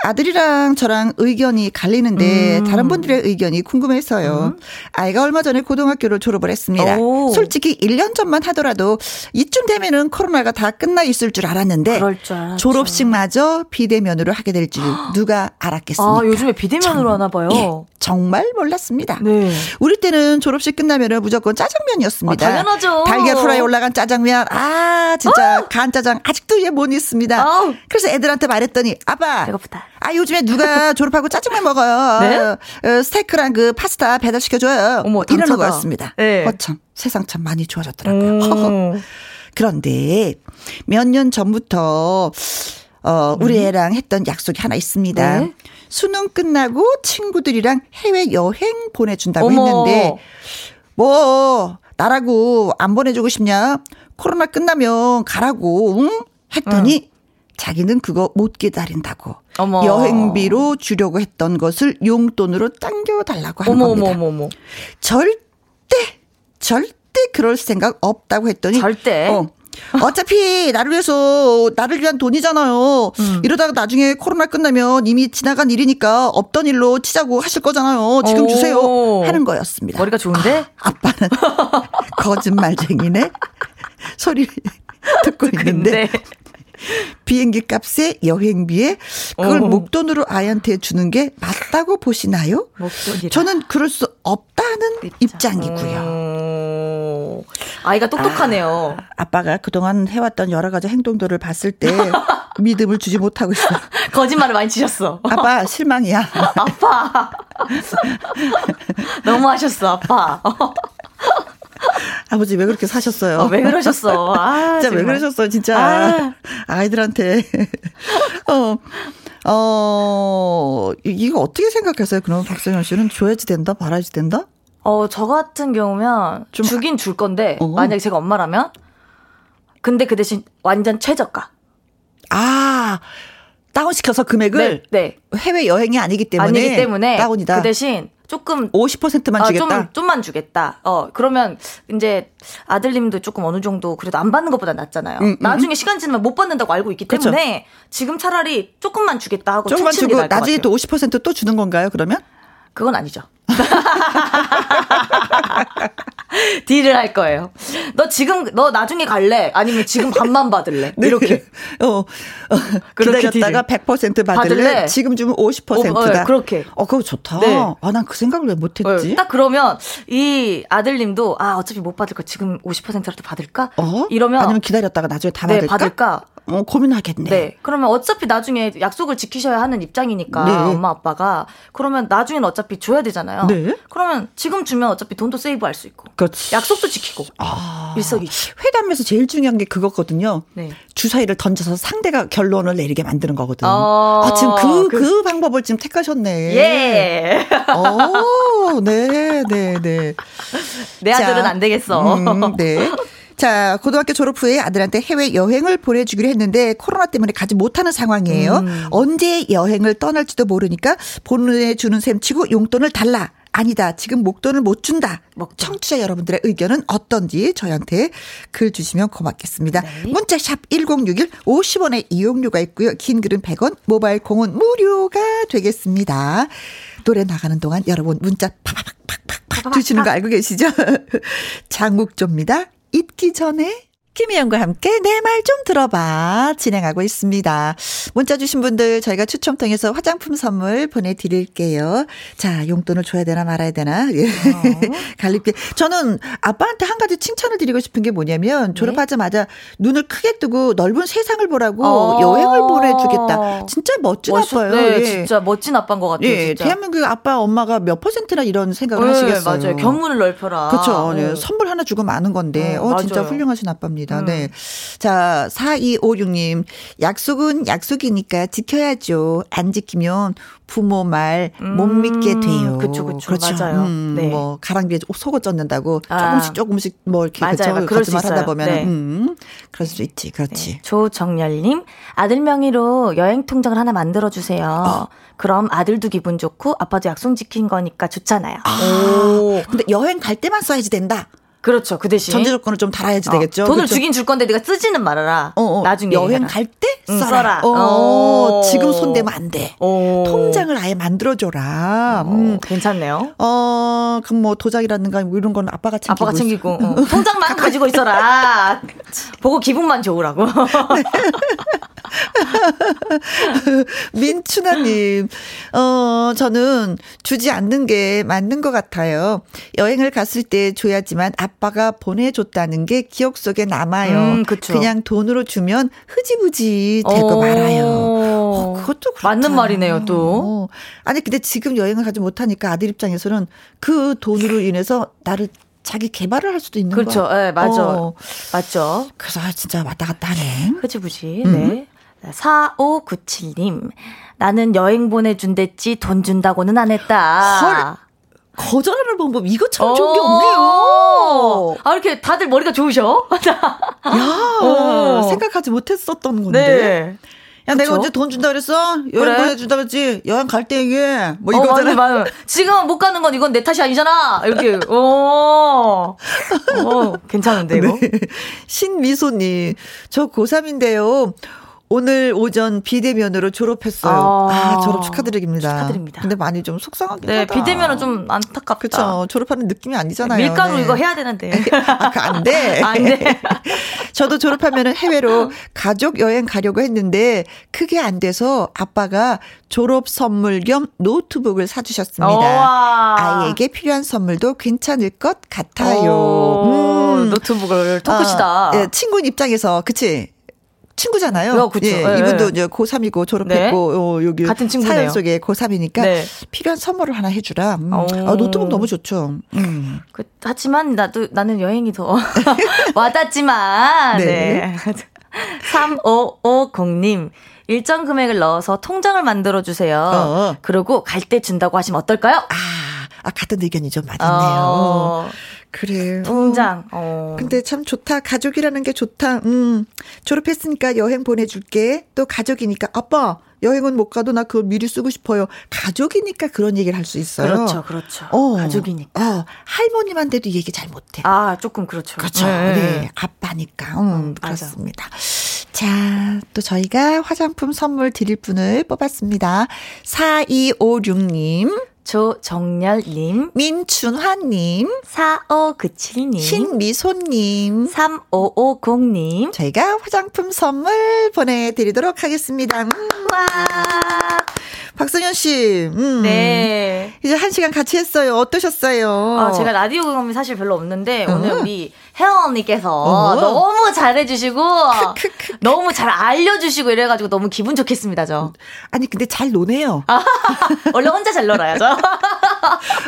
Speaker 1: 아들이랑 저랑 의견이 갈리는데 음. 다른 분들의 의견이 궁금해서요. 음. 아이가 얼마 전에 고등학교를 졸업을 했습니다. 오. 솔직히 1년 전만 하더라도 이쯤 되면은 코로나가 다 끝나 있을 줄 알았는데 줄 졸업식마저 비대면으로 하게 될 줄 누가 알았겠습니까?
Speaker 3: 아, 요즘에 비대면으로 하나 봐요. 예,
Speaker 1: 정말 몰랐습니다. 네. 우리 때는 졸업식 끝나면은 무조건 짜장면이었습니다.
Speaker 3: 아, 당연하죠.
Speaker 1: 달걀 후라이 올라간 짜장면. 아, 진짜 어? 간짜장 아직도 얘 못 있습니다. 어. 그래서 애들한테 말했더니 아빠 배고프다. 아 요즘에 누가 졸업하고 짜장면 먹어요. 네? 어, 스테이크랑 그 파스타 배달 시켜줘요. 어머 이러는 거였습니다. 네. 어참 세상 참 많이 좋아졌더라고요. 그런데 몇 년 전부터 어, 우리 음. 애랑 했던 약속이 하나 있습니다. 네? 수능 끝나고 친구들이랑 해외 여행 보내준다고 어머. 했는데, 뭐, 나라고 안 보내주고 싶냐? 코로나 끝나면 가라고, 응? 했더니, 응. 자기는 그거 못 기다린다고 어머. 여행비로 주려고 했던 것을 용돈으로 당겨달라고 하는 어머, 겁니다. 어머, 어머, 절대 절대 그럴 생각 없다고 했더니
Speaker 3: 절대 어.
Speaker 1: 어차피 나를 위해서 나를 위한 돈이잖아요. 음. 이러다가 나중에 코로나 끝나면 이미 지나간 일이니까 없던 일로 치자고 하실 거잖아요. 지금 주세요. 하는 거였습니다.
Speaker 3: 머리가 좋은데?
Speaker 1: 아, 아빠는 거짓말쟁이네. 소리 듣고 있는데 비행기 값에 여행비에 그걸 어. 목돈으로 아이한테 주는 게 맞다고 보시나요? 목돈이라. 저는 그럴 수 없다는 입장. 입장이고요. 어.
Speaker 3: 아이가 똑똑하네요.
Speaker 1: 아, 빠가 그동안 해왔던 여러 가지 행동들을 봤을 때 믿음을 주지 못하고 있어.
Speaker 3: 거짓말을 많이 치셨어.
Speaker 1: 아빠 실망이야.
Speaker 3: 아빠. 너무 하셨어, 아빠.
Speaker 1: 아버지 왜 그렇게 사셨어요?
Speaker 3: 어, 왜 그러셨어?
Speaker 1: 아, 진짜 왜 그러셨어요, 진짜. 아. 이들한테 어, 어, 이거 어떻게 생각하세요? 그럼 박세현 씨는 줘야지 된다, 말아야지 된다?
Speaker 3: 어, 저 같은 경우면 좀 주긴 줄 건데, 어. 만약에 제가 엄마라면? 근데 그 대신 완전 최저가.
Speaker 1: 아, 다운시켜서 금액을? 네, 네. 해외 여행이 아니기 때문에.
Speaker 3: 아니기 때문에. 다운이다. 그 대신 조금
Speaker 1: 50%만 어, 주겠다.
Speaker 3: 좀, 좀만 주겠다. 어 그러면 이제 아들님도 조금 어느 정도 그래도 안 받는 것보다 낫잖아요. 음, 음. 나중에 시간 지나면 못 받는다고 알고 있기 그쵸. 때문에 지금 차라리 조금만 주겠다 하고
Speaker 1: 조금만 주고 나중에 또 50%또 주는 건가요? 그러면?
Speaker 3: 그건 아니죠. 딜을 할 거예요. 너 지금 너 나중에 갈래? 아니면 지금 반만 받을래? 네. 이렇게. 어, 어
Speaker 1: 기다렸다가 100% 받을래? 받을래? 지금 주면 50%다. 어, 어,
Speaker 3: 그렇게.
Speaker 1: 어, 그거 좋다. 네. 아, 난 그 생각을 왜 못 했지?
Speaker 3: 어, 딱 그러면 이 아들님도 아 어차피 못 받을 거 지금 50%라도 받을까? 어? 이러면
Speaker 1: 아니면 기다렸다가 나중에 다 네, 받을까?
Speaker 3: 받을까?
Speaker 1: 어, 고민하겠네. 네.
Speaker 3: 그러면 어차피 나중에 약속을 지키셔야 하는 입장이니까 네. 엄마 아빠가 그러면 나중에는 어차피 줘야 되잖아요. 네. 그러면 지금 주면 어차피 돈도 세이브할 수 있고. 그렇지. 약속도 지키고. 아. 일석이조.
Speaker 1: 회담에서 제일 중요한 게 그거거든요. 네. 주사위를 던져서 상대가 결론을 내리게 만드는 거거든. 어. 아, 지금 그, 그, 그, 방법을 지금 택하셨네.
Speaker 3: 예.
Speaker 1: 어, 네, 네, 네.
Speaker 3: 내 아들은 자, 안 되겠어.
Speaker 1: 음, 네. 자, 고등학교 졸업 후에 아들한테 해외 여행을 보내주기로 했는데 코로나 때문에 가지 못하는 상황이에요. 음. 언제 여행을 떠날지도 모르니까 보내주는 셈 치고 용돈을 달라. 아니다. 지금 목돈을 못 준다. 청취자 여러분들의 의견은 어떤지 저희한테 글 주시면 고맙겠습니다. 네. 문자 샵 1061, 50원의 이용료가 있고요. 긴 글은 100원, 모바일 콩은 무료가 되겠습니다. 노래 나가는 동안 여러분 문자 팍팍팍팍 주시는 거 알고 계시죠? 장국조입니다. 잊기 전에 김희영과 함께 내 말 좀 들어봐 진행하고 있습니다. 문자 주신 분들 저희가 추첨 통해서 화장품 선물 보내드릴게요. 자 용돈을 줘야 되나 말아야 되나 예. 어. 갈립게 저는 아빠한테 한 가지 칭찬을 드리고 싶은 게 뭐냐면 네. 졸업하자마자 눈을 크게 뜨고 넓은 세상을 보라고 어. 여행을 보내주겠다. 진짜 멋진 멋있, 아빠예요.
Speaker 3: 네, 예. 진짜 멋진 아빠인 것 같아요. 예,
Speaker 1: 진짜. 대한민국 아빠 엄마가 몇 퍼센트나 이런 생각을 네, 하시겠어요.
Speaker 3: 맞아요. 견문을 넓혀라.
Speaker 1: 그렇죠. 네. 선물 하나 주고 마는 건데, 어, 어 진짜 훌륭하신 아빠입니다. 음. 네. 자, 4256님, 약속은 약속이니까 지켜야죠. 안 지키면 부모 말못 믿게 음, 돼요.
Speaker 3: 그쵸, 그쵸. 그렇죠. 맞아요. 음,
Speaker 1: 네. 뭐, 가랑비에 속옷 젖는다고 아. 조금씩 조금씩 뭐 이렇게 맞아요. 그쵸? 거짓말 하다 보면, 네. 음, 그럴 수 있지. 그렇지. 네.
Speaker 3: 조정열님, 아들 명의로 여행 통장을 하나 만들어주세요. 어. 그럼 아들도 기분 좋고 아빠도 약속 지킨 거니까 좋잖아요. 아,
Speaker 1: 오. 근데 여행 갈 때만 써야지 된다.
Speaker 3: 그렇죠. 그 대신
Speaker 1: 전제 조건을 좀 달아야지 어. 되겠죠.
Speaker 3: 돈을
Speaker 1: 그렇죠?
Speaker 3: 주긴 줄 건데 내가 쓰지는 말아라. 어, 어. 나중에
Speaker 1: 여행 갈 때 써라. 응, 어, 지금 손 대면 안 돼. 오. 통장을 아예 만들어 줘라.
Speaker 3: 음. 괜찮네요.
Speaker 1: 어, 그럼 뭐 도장이라든가 뭐 이런 건 아빠가 챙기고
Speaker 3: 아빠가 챙기고 어. 통장만 가지고 있어라. 보고 기분만 좋으라고.
Speaker 1: 민춘아님, 어, 저는 주지 않는 게 맞는 것 같아요. 여행을 갔을 때 줘야지만 아빠가 보내줬다는 게 기억 속에 남아요. 음, 그냥 돈으로 주면 흐지부지 되고 말아요. 어, 그것도 그렇다.
Speaker 3: 맞는 말이네요, 또.
Speaker 1: 어. 아니, 근데 지금 여행을 가지 못하니까 아들 입장에서는 그 돈으로 인해서 나를 자기 개발을 할 수도 있는
Speaker 3: 그렇죠. 거야. 네, 맞아. 어. 맞죠.
Speaker 1: 그래서 진짜 왔다 갔다 하네.
Speaker 3: 흐지부지. 음. 네. 4597님. 나는 여행 보내준댔지 돈 준다고는 안 했다. 헐.
Speaker 1: 거절하는 방법 이것처럼 좋은 게 없네요.
Speaker 3: 아 이렇게 다들 머리가 좋으셔.
Speaker 1: 야 어. 생각하지 못했었던 건데. 네. 야, 그쵸? 내가 언제 돈 준다 그랬어? 여행 그래? 보내준다 그랬지? 여행 갈 때 얘기해. 뭐 어, 이거잖아.
Speaker 3: 맞아, 맞아. 지금 못 가는 건 이건 내 탓이 아니잖아. 이렇게, 오. 오 괜찮은데, 이거? 네.
Speaker 1: 신미소님, 저 고3인데요. 오늘 오전 비대면으로 졸업했어요. 아, 아 졸업 축하드립니다.
Speaker 3: 축하드립니다.
Speaker 1: 근데 많이 좀 속상하긴
Speaker 3: 네,
Speaker 1: 하다.
Speaker 3: 비대면은 좀 안타깝다.
Speaker 1: 그렇죠. 졸업하는 느낌이 아니잖아요.
Speaker 3: 밀가루 네. 이거 해야 되는데.
Speaker 1: 아, 안 돼.
Speaker 3: 안 돼.
Speaker 1: 저도 졸업하면은 해외로 가족 여행 가려고 했는데 그게 안 돼서 아빠가 졸업 선물 겸 노트북을 사주셨습니다. 아이에게 필요한 선물도 괜찮을 것 같아요.
Speaker 3: 음. 노트북을 토크시다. 아,
Speaker 1: 예, 친구 입장에서 그치 친구잖아요.
Speaker 3: 어, 그쵸.
Speaker 1: 예, 네. 이분도 이제 고3이고 졸업했고 네. 어, 여기
Speaker 3: 같은 친구네요.
Speaker 1: 사연 속에 고3이니까 네. 필요한 선물을 하나 해주라. 음. 아, 노트북 너무 좋죠. 음.
Speaker 3: 그, 하지만 나도 나는 여행이 더 와닿지만 네. 네. 3550님 일정 금액을 넣어서 통장을 만들어 주세요. 어. 그리고 갈 때 준다고 하시면 어떨까요?
Speaker 1: 아, 아 같은 의견이 좀 맞았네요. 어. 그래.
Speaker 3: 통장. 어.
Speaker 1: 근데 참 좋다. 가족이라는 게 좋다. 음. 졸업했으니까 여행 보내줄게. 또 가족이니까 아빠 여행은 못 가도 나 그거 미리 쓰고 싶어요. 가족이니까 그런 얘기를 할 수 있어요.
Speaker 3: 그렇죠, 그렇죠. 어, 가족이니까.
Speaker 1: 어, 할머님한테도 얘기 잘 못해.
Speaker 3: 아, 조금 그렇죠.
Speaker 1: 그렇죠. 네, 네. 아빠니까. 음, 음 그렇습니다. 자, 또 저희가 화장품 선물 드릴 분을 뽑았습니다. 4256님.
Speaker 3: 조정열님,
Speaker 1: 민춘화님,
Speaker 3: 4597님,
Speaker 1: 신미소님,
Speaker 3: 3550님,
Speaker 1: 저희가 화장품 선물 보내드리도록 하겠습니다. 음. 와. 박성현 씨, 음.
Speaker 3: 네.
Speaker 1: 이제 한 시간 같이 했어요. 어떠셨어요?
Speaker 3: 아, 제가 라디오 경험이 사실 별로 없는데, 어. 오늘 우리 혜원 언니께서 어. 너무 잘해주시고, 너무 잘 알려주시고 이래가지고 너무 기분 좋겠습니다, 저.
Speaker 1: 아니, 근데 잘 노네요.
Speaker 3: 원래 혼자 잘 놀아야죠.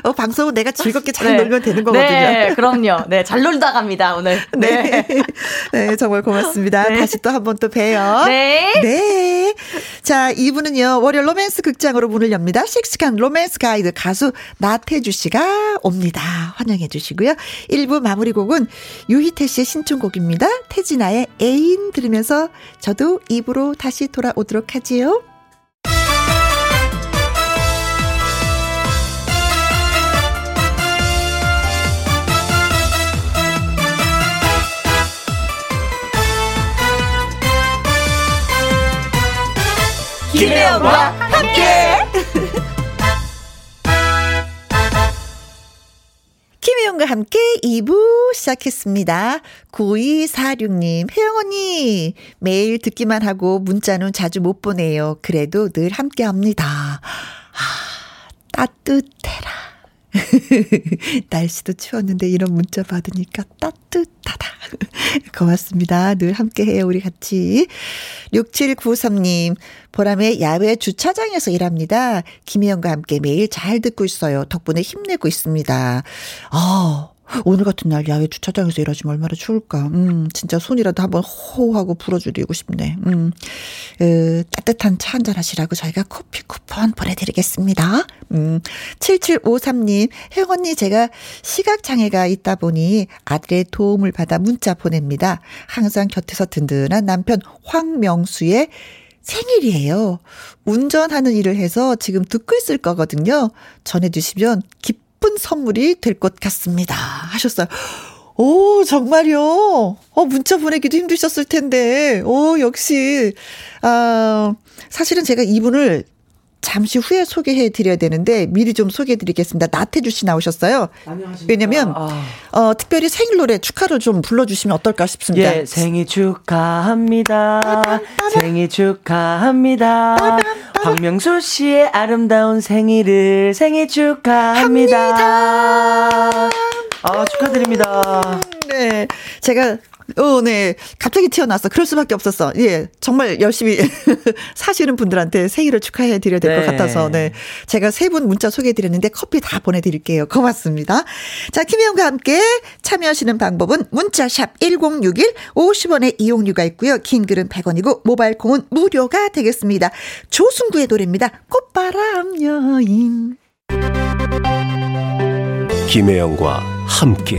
Speaker 1: 어, 방송은 내가 즐겁게 잘 네. 놀면 되는 거거든요.
Speaker 3: 네, 그럼요. 네, 잘 놀다 갑니다, 오늘.
Speaker 1: 네. 네, 네 정말 고맙습니다. 네. 다시 또 한 번 또 봬요.
Speaker 3: 네.
Speaker 1: 네. 자, 이분은요, 월요 로맨스 극장으로 문을 엽니다. 씩씩한 로맨스 가이드 가수 나태주 씨가 옵니다. 환영해 주시고요. 1부 마무리 곡은 유희태 씨의 신청곡입니다. 태진아의 애인 들으면서 저도 입으로 다시 돌아오도록 하지요.
Speaker 3: 김혜영과 함께.
Speaker 1: 김혜영과 함께 2부 시작했습니다. 9246님, 혜영 언니, 매일 듣기만 하고 문자는 자주 못 보내요. 그래도 늘 함께 합니다. 아, 따뜻해라. 날씨도 추웠는데 이런 문자 받으니까 따뜻하다. 고맙습니다. 늘 함께 해요, 우리 같이. 6793님, 보람의 야외 주차장에서 일합니다. 김혜영과 함께 매일 잘 듣고 있어요. 덕분에 힘내고 있습니다. 어, 오늘 같은 날 야외 주차장에서 일하시면 얼마나 추울까. 음, 진짜 손이라도 한번 호호하고 불어주리고 싶네. 음, 에, 따뜻한 차 한잔 하시라고 저희가 커피 쿠폰 보내드리겠습니다. 음, 7753님, 혜원언니 제가 시각장애가 있다 보니 아들의 도움을 받아 문자 보냅니다. 항상 곁에서 든든한 남편 황명수의 생일이에요. 운전하는 일을 해서 지금 듣고 있을 거거든요. 전해주시면 기쁨 예쁜 선물이 될 것 같습니다. 하셨어요. 오, 정말요? 어, 문자 보내기도 힘드셨을 텐데. 오, 역시. 아, 사실은 제가 이분을 잠시 후에 소개해 드려야 되는데 미리 좀 소개해 드리겠습니다. 나태주 씨 나오셨어요. 안녕하십니까. 왜냐면 아. 어, 특별히 생일 노래 축하를 좀 불러주시면 어떨까 싶습니다.
Speaker 6: 예, 생일 축하합니다. 생일 축하합니다. 박명수 씨의 아름다운 생일을 생일 축하합니다. 합니다. 아, 축하드립니다.
Speaker 1: 네. 제가 어, 네. 갑자기 튀어나왔어. 그럴 수밖에 없었어. 예. 정말 열심히 사시는 분들한테 생일을 축하해 드려야 될것 네. 같아서, 네. 제가 세 분 문자 소개해 드렸는데 커피 다 보내드릴게요. 고맙습니다. 자, 김혜영과 함께 참여하시는 방법은 문자샵 1061 50원의 이용료가 있고요. 긴 글은 100원이고 모바일 콩은 무료가 되겠습니다. 조승구의 노래입니다. 꽃바람 여인.
Speaker 2: 김혜영과 함께.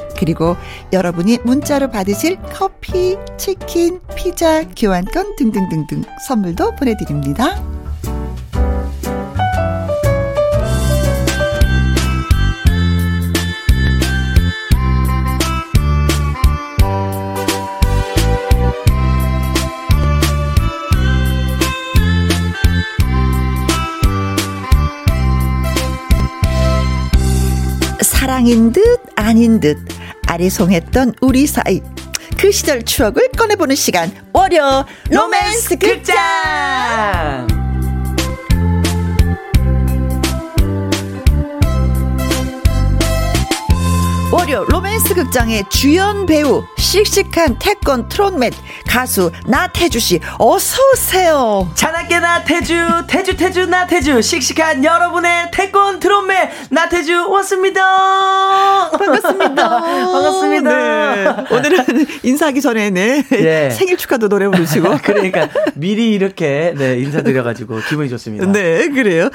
Speaker 1: 그리고 여러분이 문자로 받으실 커피, 치킨, 피자, 교환권 등등등등 선물도 보내드립니다. 사랑인 듯 아닌 듯 아리송했던 우리 사이. 그 시절 추억을 꺼내보는 시간. 월요 로맨스 극장 월요 로맨스 극장의 주연 배우 씩씩한 태권 트롯맨 가수 나태주 씨 어서 오세요.
Speaker 6: 자나깨 나태주 태주 태주 나태주 씩씩한 여러분의 태권 트롯맨 나태주 왔습니다.
Speaker 1: 반갑습니다.
Speaker 6: 반갑습니다.
Speaker 1: 네. 오늘은 인사하기 전에 네. 네. 생일 축하도 노래 부르시고
Speaker 6: 그러니까 미리 이렇게 네, 인사드려가지고 기분이 좋습니다.
Speaker 1: 네 그래요.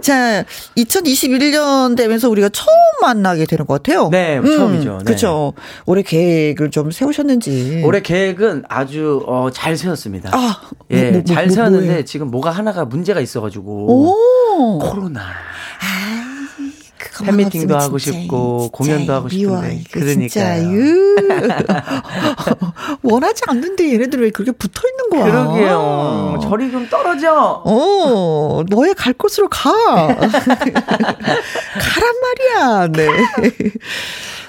Speaker 1: 자 2021년 되면서 우리가 처음 만나게 되는 것 같아요.
Speaker 6: 네 음, 처음이죠. 네.
Speaker 1: 그렇죠. 올해 계획을 좀 세우셨는지.
Speaker 6: 올해 계획은 아주 어, 잘 세웠습니다. 아, 예, 뭐, 뭐, 잘 뭐, 세웠는데 뭐예요? 지금 뭐가 하나가 문제가 있어가지고 오. 코로나. 아. 팬미팅도 하고 싶고 공연도 하고 싶은데 그러니까
Speaker 1: 원하지 않는데 얘네들 왜 그렇게 붙어 있는 거야?
Speaker 6: 그러게요. 저리 좀 떨어져.
Speaker 1: 어, 너의 갈 곳으로 가. 가란 말이야. 네.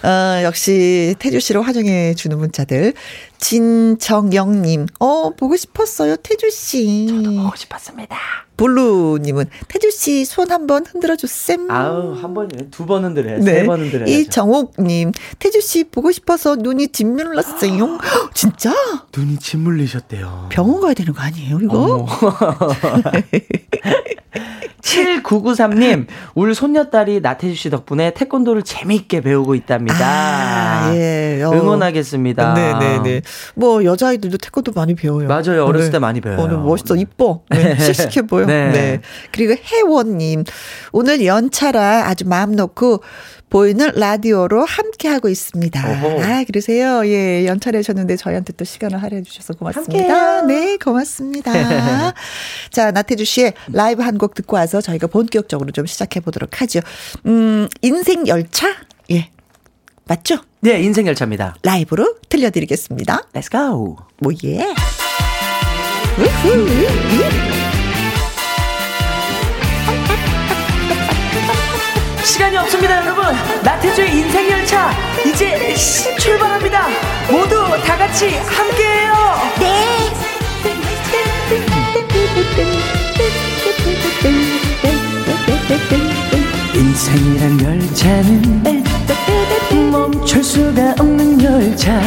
Speaker 1: 어, 역시 태주 씨를 화정해 주는 문자들. 진정영님, 어, 보고 싶었어요, 태주 씨.
Speaker 6: 저도 보고 싶었습니다.
Speaker 1: 블루님은 태주 씨 손 한번 흔들어 주셈.
Speaker 6: 아우 한 번이네 두번 흔들어 네. 세번 흔들어.
Speaker 1: 이정옥님 태주 씨 보고 싶어서 눈이 짓물렀어요. 진짜?
Speaker 6: 눈이 짓물리셨대요.
Speaker 1: 병원 가야 되는 거 아니에요 이거?
Speaker 6: 7993님, 울 손녀딸이 나태주 씨 덕분에 태권도를 재미있게 배우고 있답니다. 아, 예. 어. 응원하겠습니다.
Speaker 1: 네네네. 뭐, 여자아이들도 태권도 많이 배워요.
Speaker 6: 맞아요. 어렸을 네. 때 많이 배워요.
Speaker 1: 오늘 멋있어. 이뻐. 네. 씩씩해 보여. 네. 네. 그리고 혜원님, 오늘 연차라 아주 마음 놓고 보이는 라디오로 함께 하고 있습니다. 어허. 아, 그러세요. 예, 연차내셨는데 저희한테 또 시간을 할애해 주셔서 고맙습니다. 함께해요. 네, 고맙습니다. 자, 나태주 씨의 라이브 한 곡 듣고 와서 저희가 본격적으로 좀 시작해 보도록 하죠. 음, 인생 열차? 예. 맞죠?
Speaker 6: 네, 인생 열차입니다.
Speaker 1: 라이브로 들려드리겠습니다.
Speaker 6: Let's go.
Speaker 1: 뭐, 예.
Speaker 6: 시간이 없습니다, 여러분. 나태주의 인생 열차 이제 출발합니다. 모두 다 같이 함께해요. 네. 인생이란 열차는 멈출 수가 없는 열차.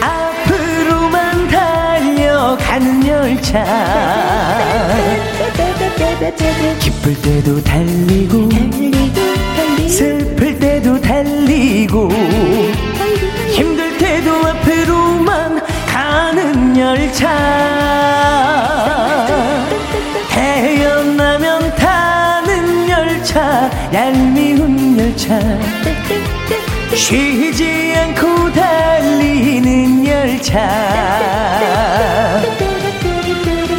Speaker 6: 앞으로만 달려가는 열차. 기쁠 때도 달리고 슬플 때도 달리고 힘들 때도 앞으로만 가는 열차 얄미운 열차. 쉬지 않고 달리는 열차.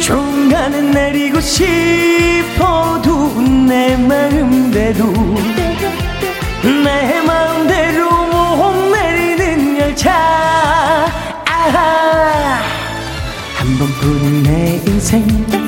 Speaker 6: 중간은 내리고 싶어도 내 마음대로 내 마음대로 못 내리는 열차. 아하! 한 번뿐인 내 인생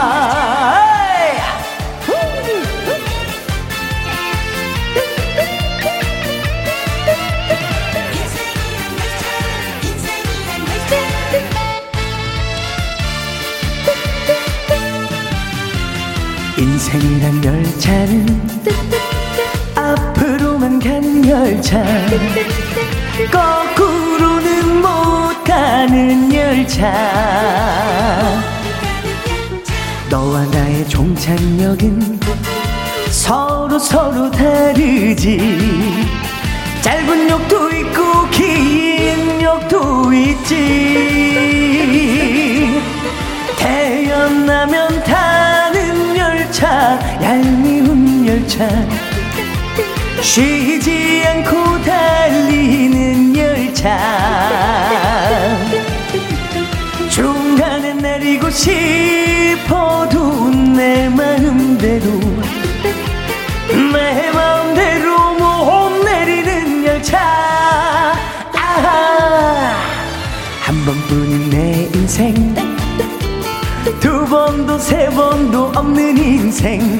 Speaker 6: 인생이란 열차는 앞으로만 가는 열차. 거꾸로는 못 가는 열차. 너와 나의 종착역은 서로 서로 다르지. 짧은 역도 있고 긴 역도 있지. 태어나면 열차. 쉬지 않고 달리는 열차. 중간에 내리고 싶어도 내 마음대로 내 마음대로 못 내리는 열차. 아하 한 번뿐인 내 인생. 두 번도 세 번도 없는 인생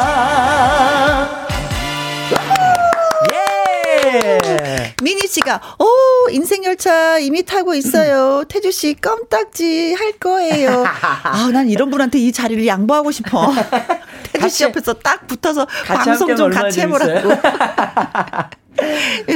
Speaker 1: 미니 씨가 오 인생 열차 이미 타고 있어요. 태주 씨, 껌딱지 할 거예요. 아, 난 이런 분한테 이 자리를 양보하고 싶어. 태주 씨 옆에서 딱 붙어서 방송 좀 같이 해보라고.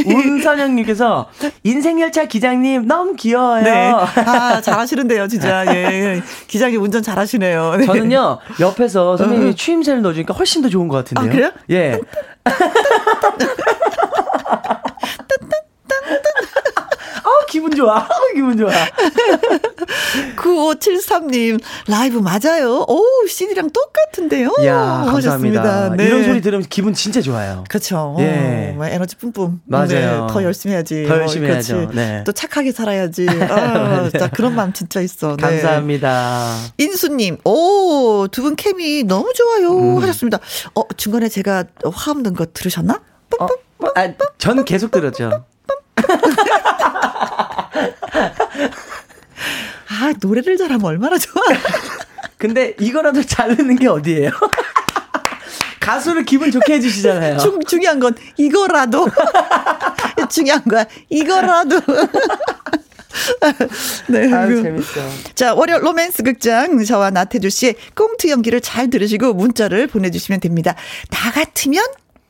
Speaker 6: 운선영님께서 인생열차 기장님 너무 귀여워요. 네.
Speaker 1: 아 잘하시는데요, 진짜. 예, 기장님 운전 잘하시네요. 네.
Speaker 6: 저는요 옆에서 선생님이 어. 추임새를 넣어주니까 훨씬 더 좋은 것 같은데요.
Speaker 1: 아, 그래요?
Speaker 6: 예. 기분 좋아. 기분 좋아.
Speaker 1: 9573님, 라이브 맞아요. 오, CD랑 똑같은데요.
Speaker 6: 야 감사합니다. 네. 이런 소리 들으면 기분 진짜 좋아요.
Speaker 1: 그렇죠. 예. 어, 에너지 뿜뿜.
Speaker 6: 맞아요. 네,
Speaker 1: 더 열심히 해야지.
Speaker 6: 더 열심히 어, 해야죠.
Speaker 1: 네. 또 착하게 살아야지. 아, 자, 그런 마음 진짜 있어.
Speaker 6: 네. 감사합니다.
Speaker 1: 인수님, 오, 두 분 케미 너무 좋아요. 음. 하셨습니다. 어, 중간에 제가 화음 넣은 거 들으셨나?
Speaker 6: 어, 아, 전 계속 들었죠.
Speaker 1: 아, 노래를 잘하면 얼마나 좋아.
Speaker 6: 근데 이거라도 잘 듣는 게 어디예요? 가수를 기분 좋게 해주시잖아요.
Speaker 1: 중, 중요한 건 이거라도. 중요한 거야. 이거라도.
Speaker 6: 네. 아, 재밌어.
Speaker 1: 자, 월요 로맨스 극장 저와 나태주 씨의 꽁트 연기를 잘 들으시고 문자를 보내주시면 됩니다. 나 같으면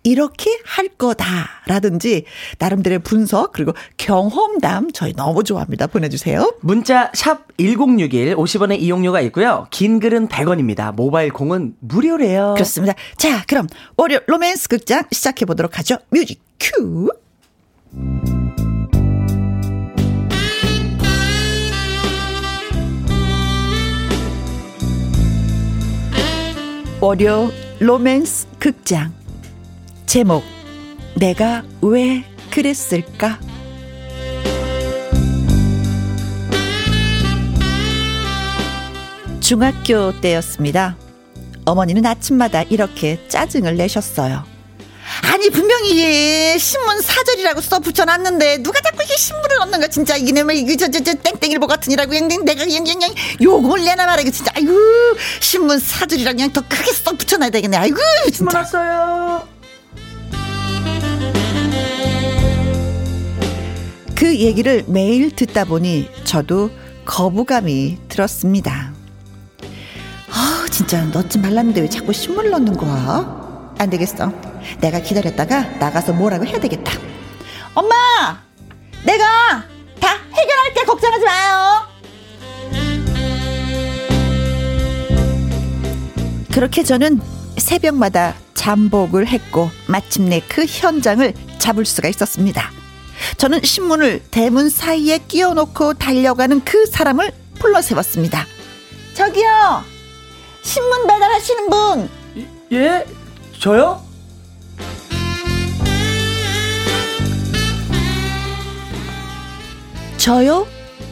Speaker 1: 이렇게 할 거다라든지 나름대로의 분석 그리고 경험담 저희 너무 좋아합니다. 보내주세요.
Speaker 6: 문자 샵 1061 50원의 이용료가 있고요. 긴 글은 100원입니다. 모바일 공은 무료래요.
Speaker 1: 그렇습니다. 자 그럼 월요 로맨스 극장 시작해 보도록 하죠. 뮤직 큐. 월요 로맨스 극장 제목 내가 왜 그랬을까? 중학교 때였습니다. 어머니는 아침마다 이렇게 짜증을 내셨어요. 아니 분명히 신문 사절이라고 써 붙여놨는데 누가 자꾸 이 신문을 얻는 거 진짜 이놈의 이거 저저저 땡땡일보 같은이라고 그냥 내가 그냥 그냥 욕을 내나 말이야 진짜 아이고 신문 사절이랑 그냥 더 크게 써 붙여놔야 되겠네 아이고 진짜.
Speaker 6: 신문 왔어요.
Speaker 1: 그 얘기를 매일 듣다 보니 저도 거부감이 들었습니다. 아, 진짜 넣지 말랐는데 왜 자꾸 신문을 넣는 거야? 안 되겠어. 내가 기다렸다가 나가서 뭐라고 해야 되겠다. 엄마! 내가 다 해결할게. 걱정하지 마요. 그렇게 저는 새벽마다 잠복을 했고 마침내 그 현장을 잡을 수가 있었습니다. 저는 신문을 대문 사이에 끼워놓고 달려가는 그 사람을 불러 세웠습니다. 저기요! 신문 배달하시는 분!
Speaker 6: 예? 저요?
Speaker 1: 저요?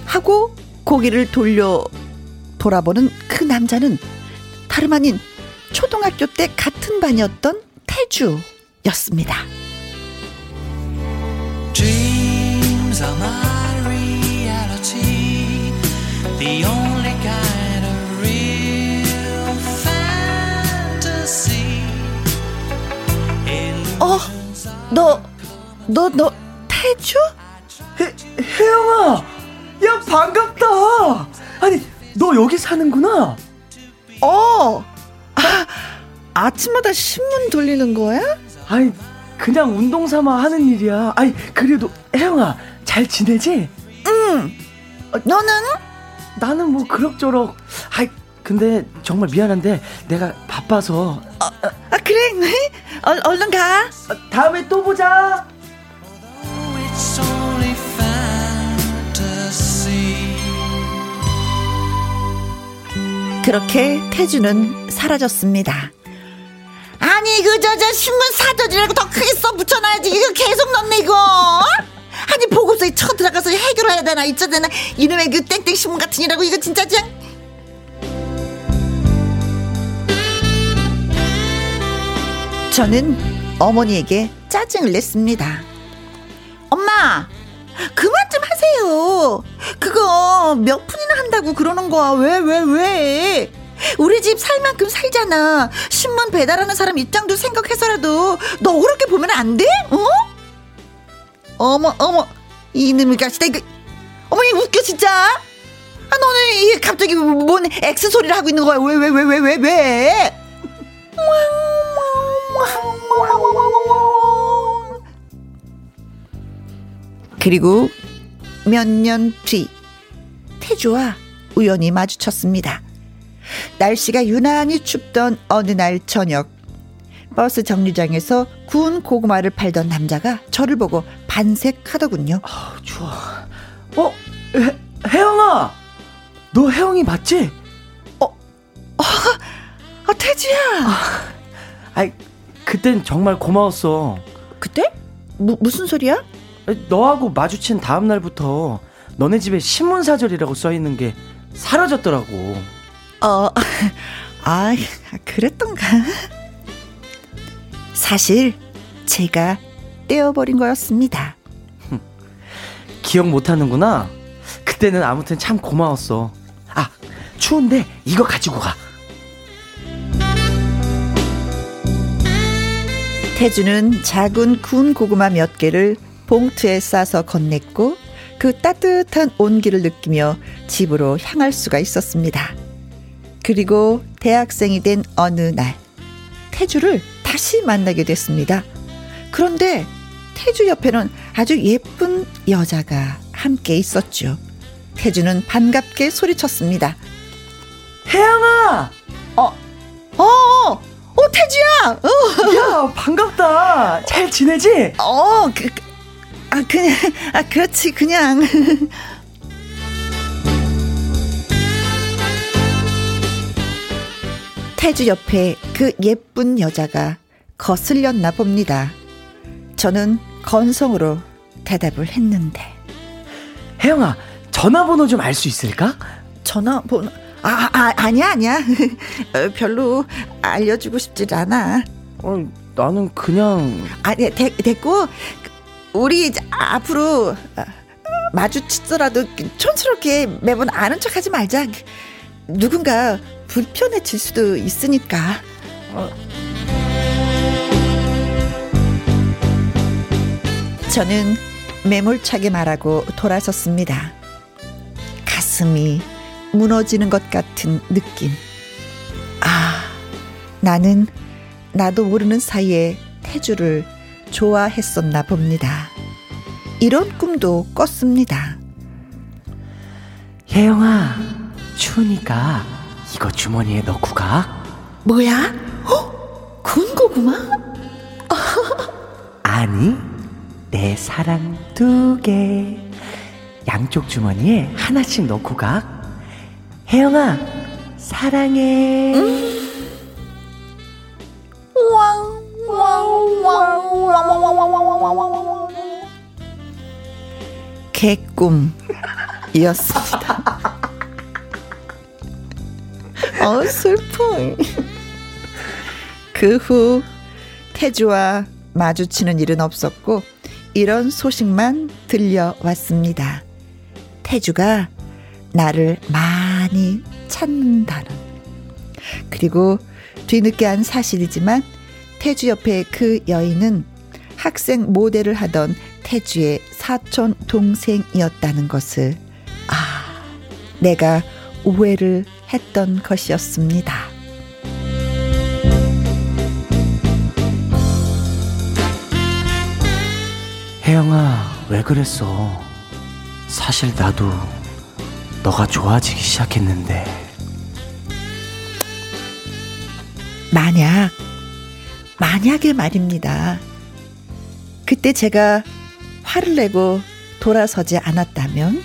Speaker 1: 하고 고개를 돌려 돌아보는 그 남자는 다름 아닌 초등학교 때 같은 반이었던 태주였습니다. 너, 너, 너, 태주?
Speaker 6: 혜, 혜영아! 야, 반갑다! 아니, 너 여기 사는구나?
Speaker 1: 어! 아, 아침마다 신문 돌리는 거야?
Speaker 6: 아니, 그냥 운동 삼아 하는 일이야. 아이, 그래도, 혜영아, 잘 지내지?
Speaker 1: 응. 어, 너는?
Speaker 6: 나는 뭐 그럭저럭. 아이, 근데 정말 미안한데 내가 바빠서.
Speaker 1: 어, 어, 아, 그래? 얼, 얼른 가.
Speaker 6: 어, 다음에 또 보자.
Speaker 1: 그렇게 태주는 사라졌습니다. 아니 그저저 신문 사전이라고 더 크게 써 붙여놔야지 이거 계속 넣네 이거 아니 보고서에 쳐 들어가서 해결해야 되나 이쩌 되나 이놈의 그 땡땡 신문 같은 이라고 이거 진짜 그냥 저는 어머니에게 짜증을 냈습니다 엄마 그만 좀 하세요 그거 몇 푼이나 한다고 그러는 거야 왜 왜, 왜? 우리 집 살 만큼 살잖아. 신문 배달하는 사람 입장도 생각해서라도 너 그렇게 보면 안 돼? 어? 어머 어머 이놈의 가시다 이거 어머니 웃겨 진짜 아 너는 갑자기 뭔 X 소리를 하고 있는 거야 왜 왜 왜 왜 왜 왜? 그리고 몇 년 뒤 태주와 우연히 마주쳤습니다. 날씨가 유난히 춥던 어느 날 저녁 버스 정류장에서 구운 고구마를 팔던 남자가 저를 보고 반색하더군요.
Speaker 6: 아, 추워. 어, 해, 혜영아! 너 혜영이 맞지?
Speaker 1: 어, 아, 태지야!
Speaker 6: 아이, 그땐 정말 고마웠어.
Speaker 1: 그때? 무, 무슨 소리야?
Speaker 6: 너하고 마주친 다음 날부터 너네 집에 신문 사절이라고 써 있는 게 사라졌더라고.
Speaker 1: 어, 아, 그랬던가. 사실 제가 떼어버린 거였습니다.
Speaker 6: 기억 못하는구나. 그때는 아무튼 참 고마웠어. 아, 추운데 이거 가지고 가.
Speaker 1: 태주는 작은 군 고구마 몇 개를 봉투에 싸서 건넸고 그 따뜻한 온기를 느끼며 집으로 향할 수가 있었습니다. 그리고 대학생이 된 어느 날 태주를 다시 만나게 됐습니다. 그런데 태주 옆에는 아주 예쁜 여자가 함께 있었죠. 태주는 반갑게 소리쳤습니다.
Speaker 6: 혜영아!
Speaker 1: 어, 어, 어, 태주야! 어.
Speaker 6: 야, 반갑다. 잘 지내지?
Speaker 1: 어, 그, 아, 그냥, 아, 그렇지, 그냥. 태주 옆에 그 예쁜 여자가 거슬렸나 봅니다. 저는 건성으로 대답을 했는데.
Speaker 6: 혜영아, 전화번호 좀 알 수 있을까?
Speaker 1: 전화번호, 아, 아, 아니야, 아니야. 어, 별로 알려주고 싶질 않아.
Speaker 6: 어, 나는 그냥
Speaker 1: 아니, 되, 됐고, 우리 앞으로 마주치더라도 촌스럽게 매번 아는 척 하지 말자. 누군가 불편해질 수도 있으니까. 저는 매몰차게 말하고 돌아섰습니다. 가슴이 무너지는 것 같은 느낌. 아, 나는 나도 모르는 사이에 태주를 좋아했었나 봅니다. 이런 꿈도 꿨습니다.
Speaker 6: 혜영아, 추우니까 이거 주머니에 넣고 가.
Speaker 1: 뭐야? 어? 군고구마?
Speaker 6: 아니, 내 사랑 두 개. 양쪽 주머니에 하나씩 넣고 가. 혜영아, 사랑해.
Speaker 1: 개꿈이었습니다. 어, 슬픔. 그 후 태주와 마주치는 일은 없었고 이런 소식만 들려왔습니다. 태주가 나를 많이 찾는다는. 그리고 뒤늦게 한 사실이지만 태주 옆에 그 여인은 학생 모델을 하던 태주의 사촌 동생이었다는 것을 아, 내가 오해를 했던 것이었습니다.
Speaker 6: 혜영아, 왜 그랬어? 사실 나도 너가 좋아지기 시작했는데.
Speaker 1: 만약, 만약에 말입니다. 그때 제가 화를 내고 돌아서지 않았다면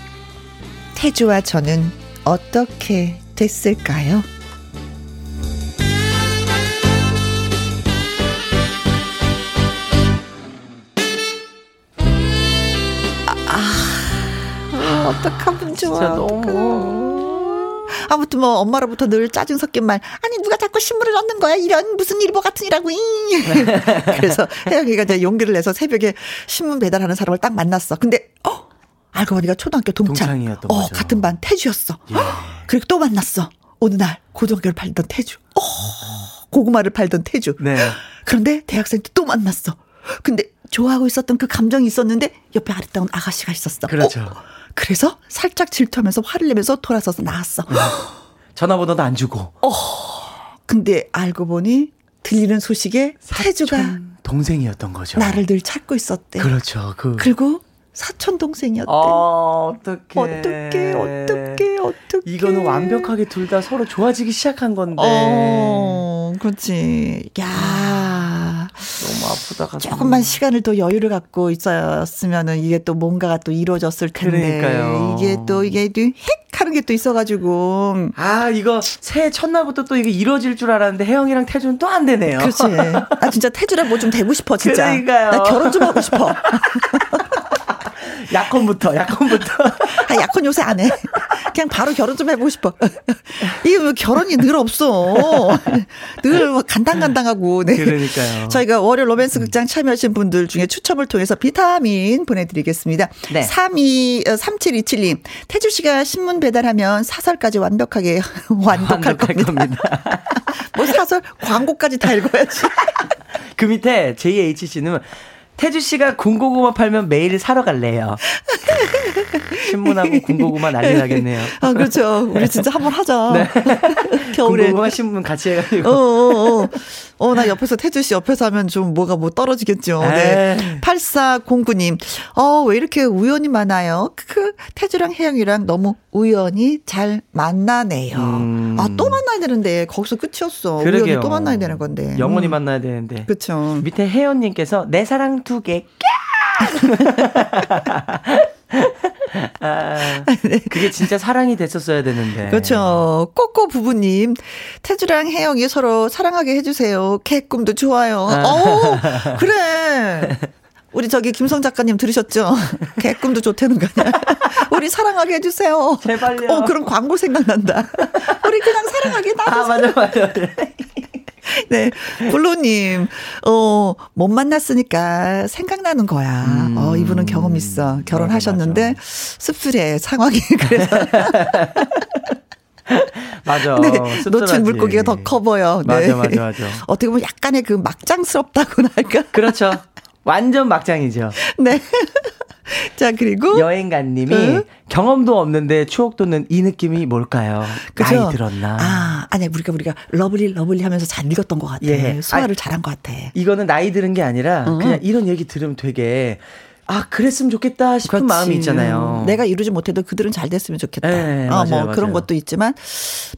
Speaker 1: 태주와 저는 어떻게 됐을까요? 아, 어떡하면 좋아.
Speaker 6: 진짜 너무.
Speaker 1: 아무튼 뭐 엄마로부터 늘 짜증 섞인 말 아니 누가 자꾸 신문을 넣는 거야 이런 무슨 일보 같은 이라고 그래서 혜영이가 이제 용기를 내서 새벽에 신문 배달하는 사람을 딱 만났어 근데 어 알고 보니까 초등학교 동창
Speaker 6: 동창이었던
Speaker 1: 어
Speaker 6: 거죠.
Speaker 1: 같은 반 태주였어
Speaker 6: 예.
Speaker 1: 그리고 또 만났어 어느 날 고등학교를 팔던 태주 어 고구마를 팔던 태주
Speaker 6: 네.
Speaker 1: 그런데 대학생 때 또 만났어 근데 좋아하고 있었던 그 감정이 있었는데 옆에 아리따운 아가씨가 있었어.
Speaker 6: 그렇죠.
Speaker 1: 어? 그래서 살짝 질투하면서 화를 내면서 돌아서서 나왔어. 네.
Speaker 6: 전화번호도 안 주고. 어.
Speaker 1: 근데 알고 보니 들리는 소식에 태주가
Speaker 6: 동생이었던 거죠.
Speaker 1: 나를 늘 찾고 있었대.
Speaker 6: 그렇죠. 그
Speaker 1: 그리고 사촌 동생이었대.
Speaker 6: 어, 어떡해.
Speaker 1: 어떡해, 어떡해, 어떡해.
Speaker 6: 이거는 완벽하게 둘 다 서로 좋아지기 시작한 건데.
Speaker 1: 어, 그렇지. 야
Speaker 6: 가슴.
Speaker 1: 조금만 시간을 더 여유를 갖고 있었으면은 이게 또 뭔가가 또 이루어졌을 텐데.
Speaker 6: 그러니까요.
Speaker 1: 이게 또 이게 또헥 하는 게 또 있어가지고.
Speaker 6: 아 이거 새해 첫날부터 또 이게 이루어질 줄 알았는데 혜영이랑 태주는 또안 되네요.
Speaker 1: 그렇지. 나 진짜 태주랑 뭐좀 되고 싶어 진짜.
Speaker 6: 그러니까요.
Speaker 1: 나 결혼 좀 하고 싶어.
Speaker 6: 약혼부터 약혼부터.
Speaker 1: 아, 약혼 요새 안 해. 그냥 바로 결혼 좀 해보고 싶어. 이게 뭐 결혼이 늘 없어. 늘 뭐 간당간당하고. 네.
Speaker 6: 그러니까요.
Speaker 1: 저희가 월요 로맨스 극장 참여하신 분들 중에 추첨을 통해서 비타민 보내드리겠습니다.
Speaker 6: 네.
Speaker 1: 32, 3727님. 태주 씨가 신문 배달하면 사설까지 완벽하게 완독할 겁니다.
Speaker 6: 겁니다.
Speaker 1: 뭐 사설 광고까지 다 읽어야지.
Speaker 6: 그 밑에 JHC는 태주 씨가 군고구마 팔면 매일 사러 갈래요. 신문하고 군고구마 난리 나겠네요.
Speaker 1: 아, 그렇죠. 우리 진짜 한번 하자.
Speaker 6: 네.
Speaker 1: 겨울에.
Speaker 6: 군고구마 신문 같이 해가지고.
Speaker 1: 어, 어, 어. 어, 나 옆에서 태주 씨 옆에서 하면 좀 뭐가 뭐 떨어지겠죠. 네.
Speaker 6: 에이.
Speaker 1: 8409님. 어, 왜 이렇게 우연이 많아요? 크, 태주랑 혜영이랑 너무 우연히 잘 만나네요.
Speaker 6: 음.
Speaker 1: 아, 또 만나야 되는데. 거기서 끝이었어.
Speaker 6: 그러게요.
Speaker 1: 우연히 또 만나야 되는 건데.
Speaker 6: 영원히
Speaker 1: 음.
Speaker 6: 만나야 되는데.
Speaker 1: 그쵸.
Speaker 6: 밑에 혜연님께서 내 사랑 두 개. 아, 그게 진짜 사랑이 됐었어야 되는데.
Speaker 1: 그렇죠. 꼬꼬 부부님, 태주랑 혜영이 서로 사랑하게 해주세요. 개꿈도 좋아요.
Speaker 6: 아.
Speaker 1: 어, 그래. 우리 저기 김성 작가님 들으셨죠? 개꿈도 좋다는 거냐? 우리 사랑하게 해주세요.
Speaker 6: 제발요.
Speaker 1: 어, 그런 광고 생각난다. 우리 그냥 사랑하게
Speaker 6: 아,
Speaker 1: 놔주세요.
Speaker 6: 맞아, 맞아.
Speaker 1: 네. 블루님, 어, 못 만났으니까 생각나는 거야.
Speaker 6: 음.
Speaker 1: 어, 이분은 경험 있어. 결혼하셨는데 씁쓸해, 상황이. 그래서.
Speaker 6: 맞아.
Speaker 1: 네,
Speaker 6: 씁쓸하지.
Speaker 1: 놓친 물고기가 더 커 보여. 네.
Speaker 6: 맞아, 맞아, 맞아.
Speaker 1: 어떻게 보면 약간의 그 막장스럽다고나 할까?
Speaker 6: 그렇죠. 완전 막장이죠.
Speaker 1: 네. 자, 그리고.
Speaker 6: 여행가님이
Speaker 1: 응?
Speaker 6: 경험도 없는데 추억 돋는 이 느낌이 뭘까요?
Speaker 1: 그죠?
Speaker 6: 나이 들었나?
Speaker 1: 아, 아니야. 우리가, 우리가 lovely, lovely 하면서 잘 읽었던 것 같아.
Speaker 6: 예.
Speaker 1: 소화를
Speaker 6: 아니,
Speaker 1: 잘한 것 같아.
Speaker 6: 이거는 나이 들은 게 아니라
Speaker 1: 응.
Speaker 6: 그냥 이런 얘기 들으면 되게 아 그랬으면 좋겠다 싶은
Speaker 1: 그렇지.
Speaker 6: 마음이 있잖아요.
Speaker 1: 내가 이루지 못해도 그들은 잘 됐으면 좋겠다.
Speaker 6: 네,
Speaker 1: 어,
Speaker 6: 맞아요,
Speaker 1: 뭐
Speaker 6: 맞아요.
Speaker 1: 그런 것도 있지만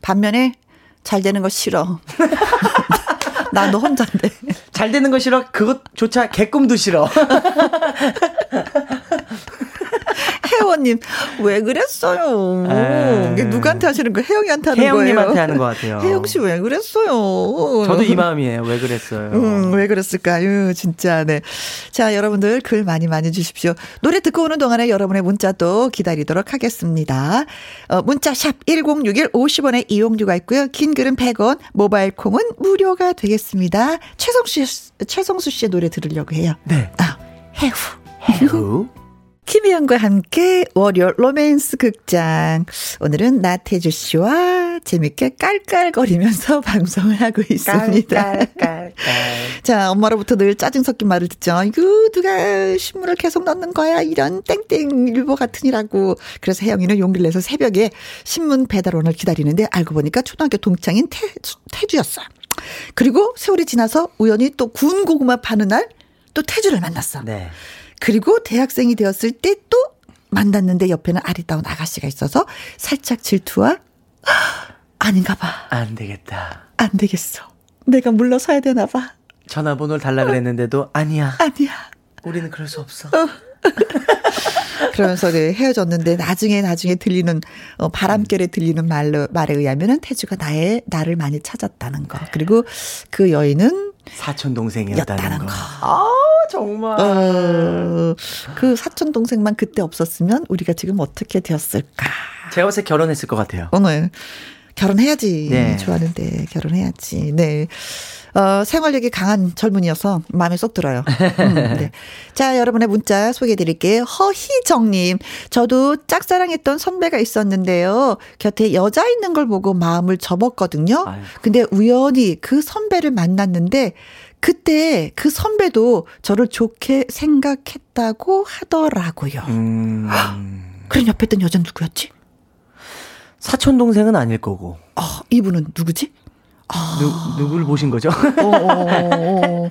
Speaker 1: 반면에 잘 되는 거 싫어. 나 너 혼자인데.
Speaker 6: 잘 되는 거 싫어. 그것조차 개꿈도 싫어.
Speaker 1: 혜원님 왜 그랬어요?
Speaker 6: 에이.
Speaker 1: 이게 누구한테 하시는 거예요? 혜영이한테 하는 거예요?
Speaker 6: 혜영님한테 하는 것 같아요.
Speaker 1: 혜영 씨 왜 그랬어요?
Speaker 6: 저도 이 마음이에요. 왜 그랬어요?
Speaker 1: 음, 왜 그랬을까요? 진짜, 네. 자, 여러분들 글 많이 많이 주십시오. 노래 듣고 오는 동안에 여러분의 문자 또 기다리도록 하겠습니다. 어, 문자 샵 1061 50원의 이용료가 있고요. 긴 글은 100원, 모바일 콩은 무료가 되겠습니다. 최성수, 씨- 최성수 씨의 노래 들으려고 해요.
Speaker 6: 네.
Speaker 1: 아, 해후.
Speaker 6: 해후.
Speaker 1: 김희영과 함께 월요 로맨스 극장. 오늘은 나태주 씨와 재밌게 깔깔거리면서 방송을 하고 있습니다.
Speaker 6: 깔깔깔깔.
Speaker 1: 자, 엄마로부터 늘 짜증 섞인 말을 듣죠. 이거 누가 신문을 계속 넣는 거야. 이런 땡땡 일보 같으니라고. 그래서 혜영이는 용기를 내서 새벽에 신문 배달원을 기다리는데 알고 보니까 초등학교 동창인 태, 태주였어요. 그리고 세월이 지나서 우연히 또 군 고구마 파는 날 또 태주를 만났어.
Speaker 6: 네.
Speaker 1: 그리고 대학생이 되었을 때 또 만났는데 옆에는 아리따운 아가씨가 있어서 살짝 질투와 아닌가 봐.
Speaker 6: 안 되겠다.
Speaker 1: 안 되겠어. 내가 물러서야 되나 봐.
Speaker 6: 전화번호를 달라 그랬는데도 아니야.
Speaker 1: 아니야.
Speaker 6: 우리는 그럴 수 없어.
Speaker 1: 그러면서 네, 헤어졌는데 나중에 나중에 들리는 어, 바람결에 들리는 말로 말에 의하면은 태주가 나의 나를 많이 찾았다는 거. 그리고 그 여인은
Speaker 6: 사촌 동생이었다는 거.
Speaker 1: 거.
Speaker 6: 아 정말.
Speaker 1: 어, 그 사촌 동생만 그때 없었으면 우리가 지금 어떻게 되었을까?
Speaker 6: 제가 봤을 때 결혼했을 것 같아요.
Speaker 1: 오늘 결혼해야지.
Speaker 6: 네.
Speaker 1: 좋아하는데 결혼해야지. 네. 어, 생활력이 강한 젊은이여서 마음에 쏙 들어요. 음, 네. 자, 여러분의 문자 소개해 드릴게요. 허희정님. 저도 짝사랑했던 선배가 있었는데요. 곁에 여자 있는 걸 보고 마음을 접었거든요. 근데 우연히 그 선배를 만났는데 그때 그 선배도 저를 좋게 생각했다고 하더라고요.
Speaker 6: 음.
Speaker 1: 그럼 옆에 있던 여자는 누구였지?
Speaker 6: 사촌 동생은 아닐 거고.
Speaker 1: 어, 이분은 누구지?
Speaker 6: 누, 누구를 보신 거죠?
Speaker 1: 어, 어, 어, 어.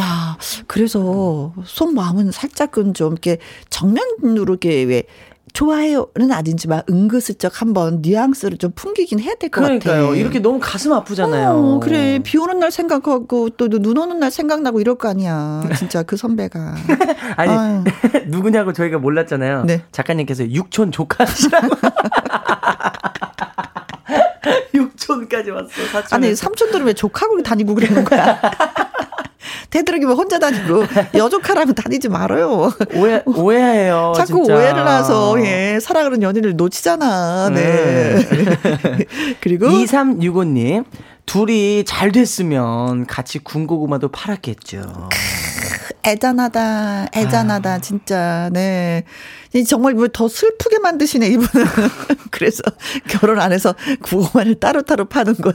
Speaker 1: 야, 그래서 속 마음은 살짝은 좀 이렇게 정면으로 이렇게 왜 좋아해요는 아닌지만 은근슬쩍 한번 뉘앙스를 좀 풍기긴 해야 될 것 같아요.
Speaker 6: 그러니까요. 이렇게 너무 가슴 아프잖아요.
Speaker 1: 어, 그래. 비 오는 날 생각하고 또 눈 오는 날 생각나고 이럴 거 아니야. 진짜 그 선배가.
Speaker 6: 아니. 누구냐고 저희가 몰랐잖아요.
Speaker 1: 네.
Speaker 6: 작가님께서 육촌 조카시라고. 육촌까지 왔어. 사촌.
Speaker 1: 아니, 삼촌들은 왜 조카고 다니고 그러는 거야? 되도록이면 혼자 다니고 여조카랑 다니지 말아요.
Speaker 6: 오해 오해해요.
Speaker 1: 자꾸
Speaker 6: 진짜.
Speaker 1: 오해를 해서 예, 사랑하는 연인을 놓치잖아. 네. 그리고
Speaker 6: 2365님 둘이 잘 됐으면 같이 군고구마도 팔았겠죠.
Speaker 1: 애잔하다, 애잔하다, 진짜, 네. 이 정말 뭘더 슬프게 만드시네, 이분은. 그래서 결혼 안 해서 구호만을 따로따로 파는 거야.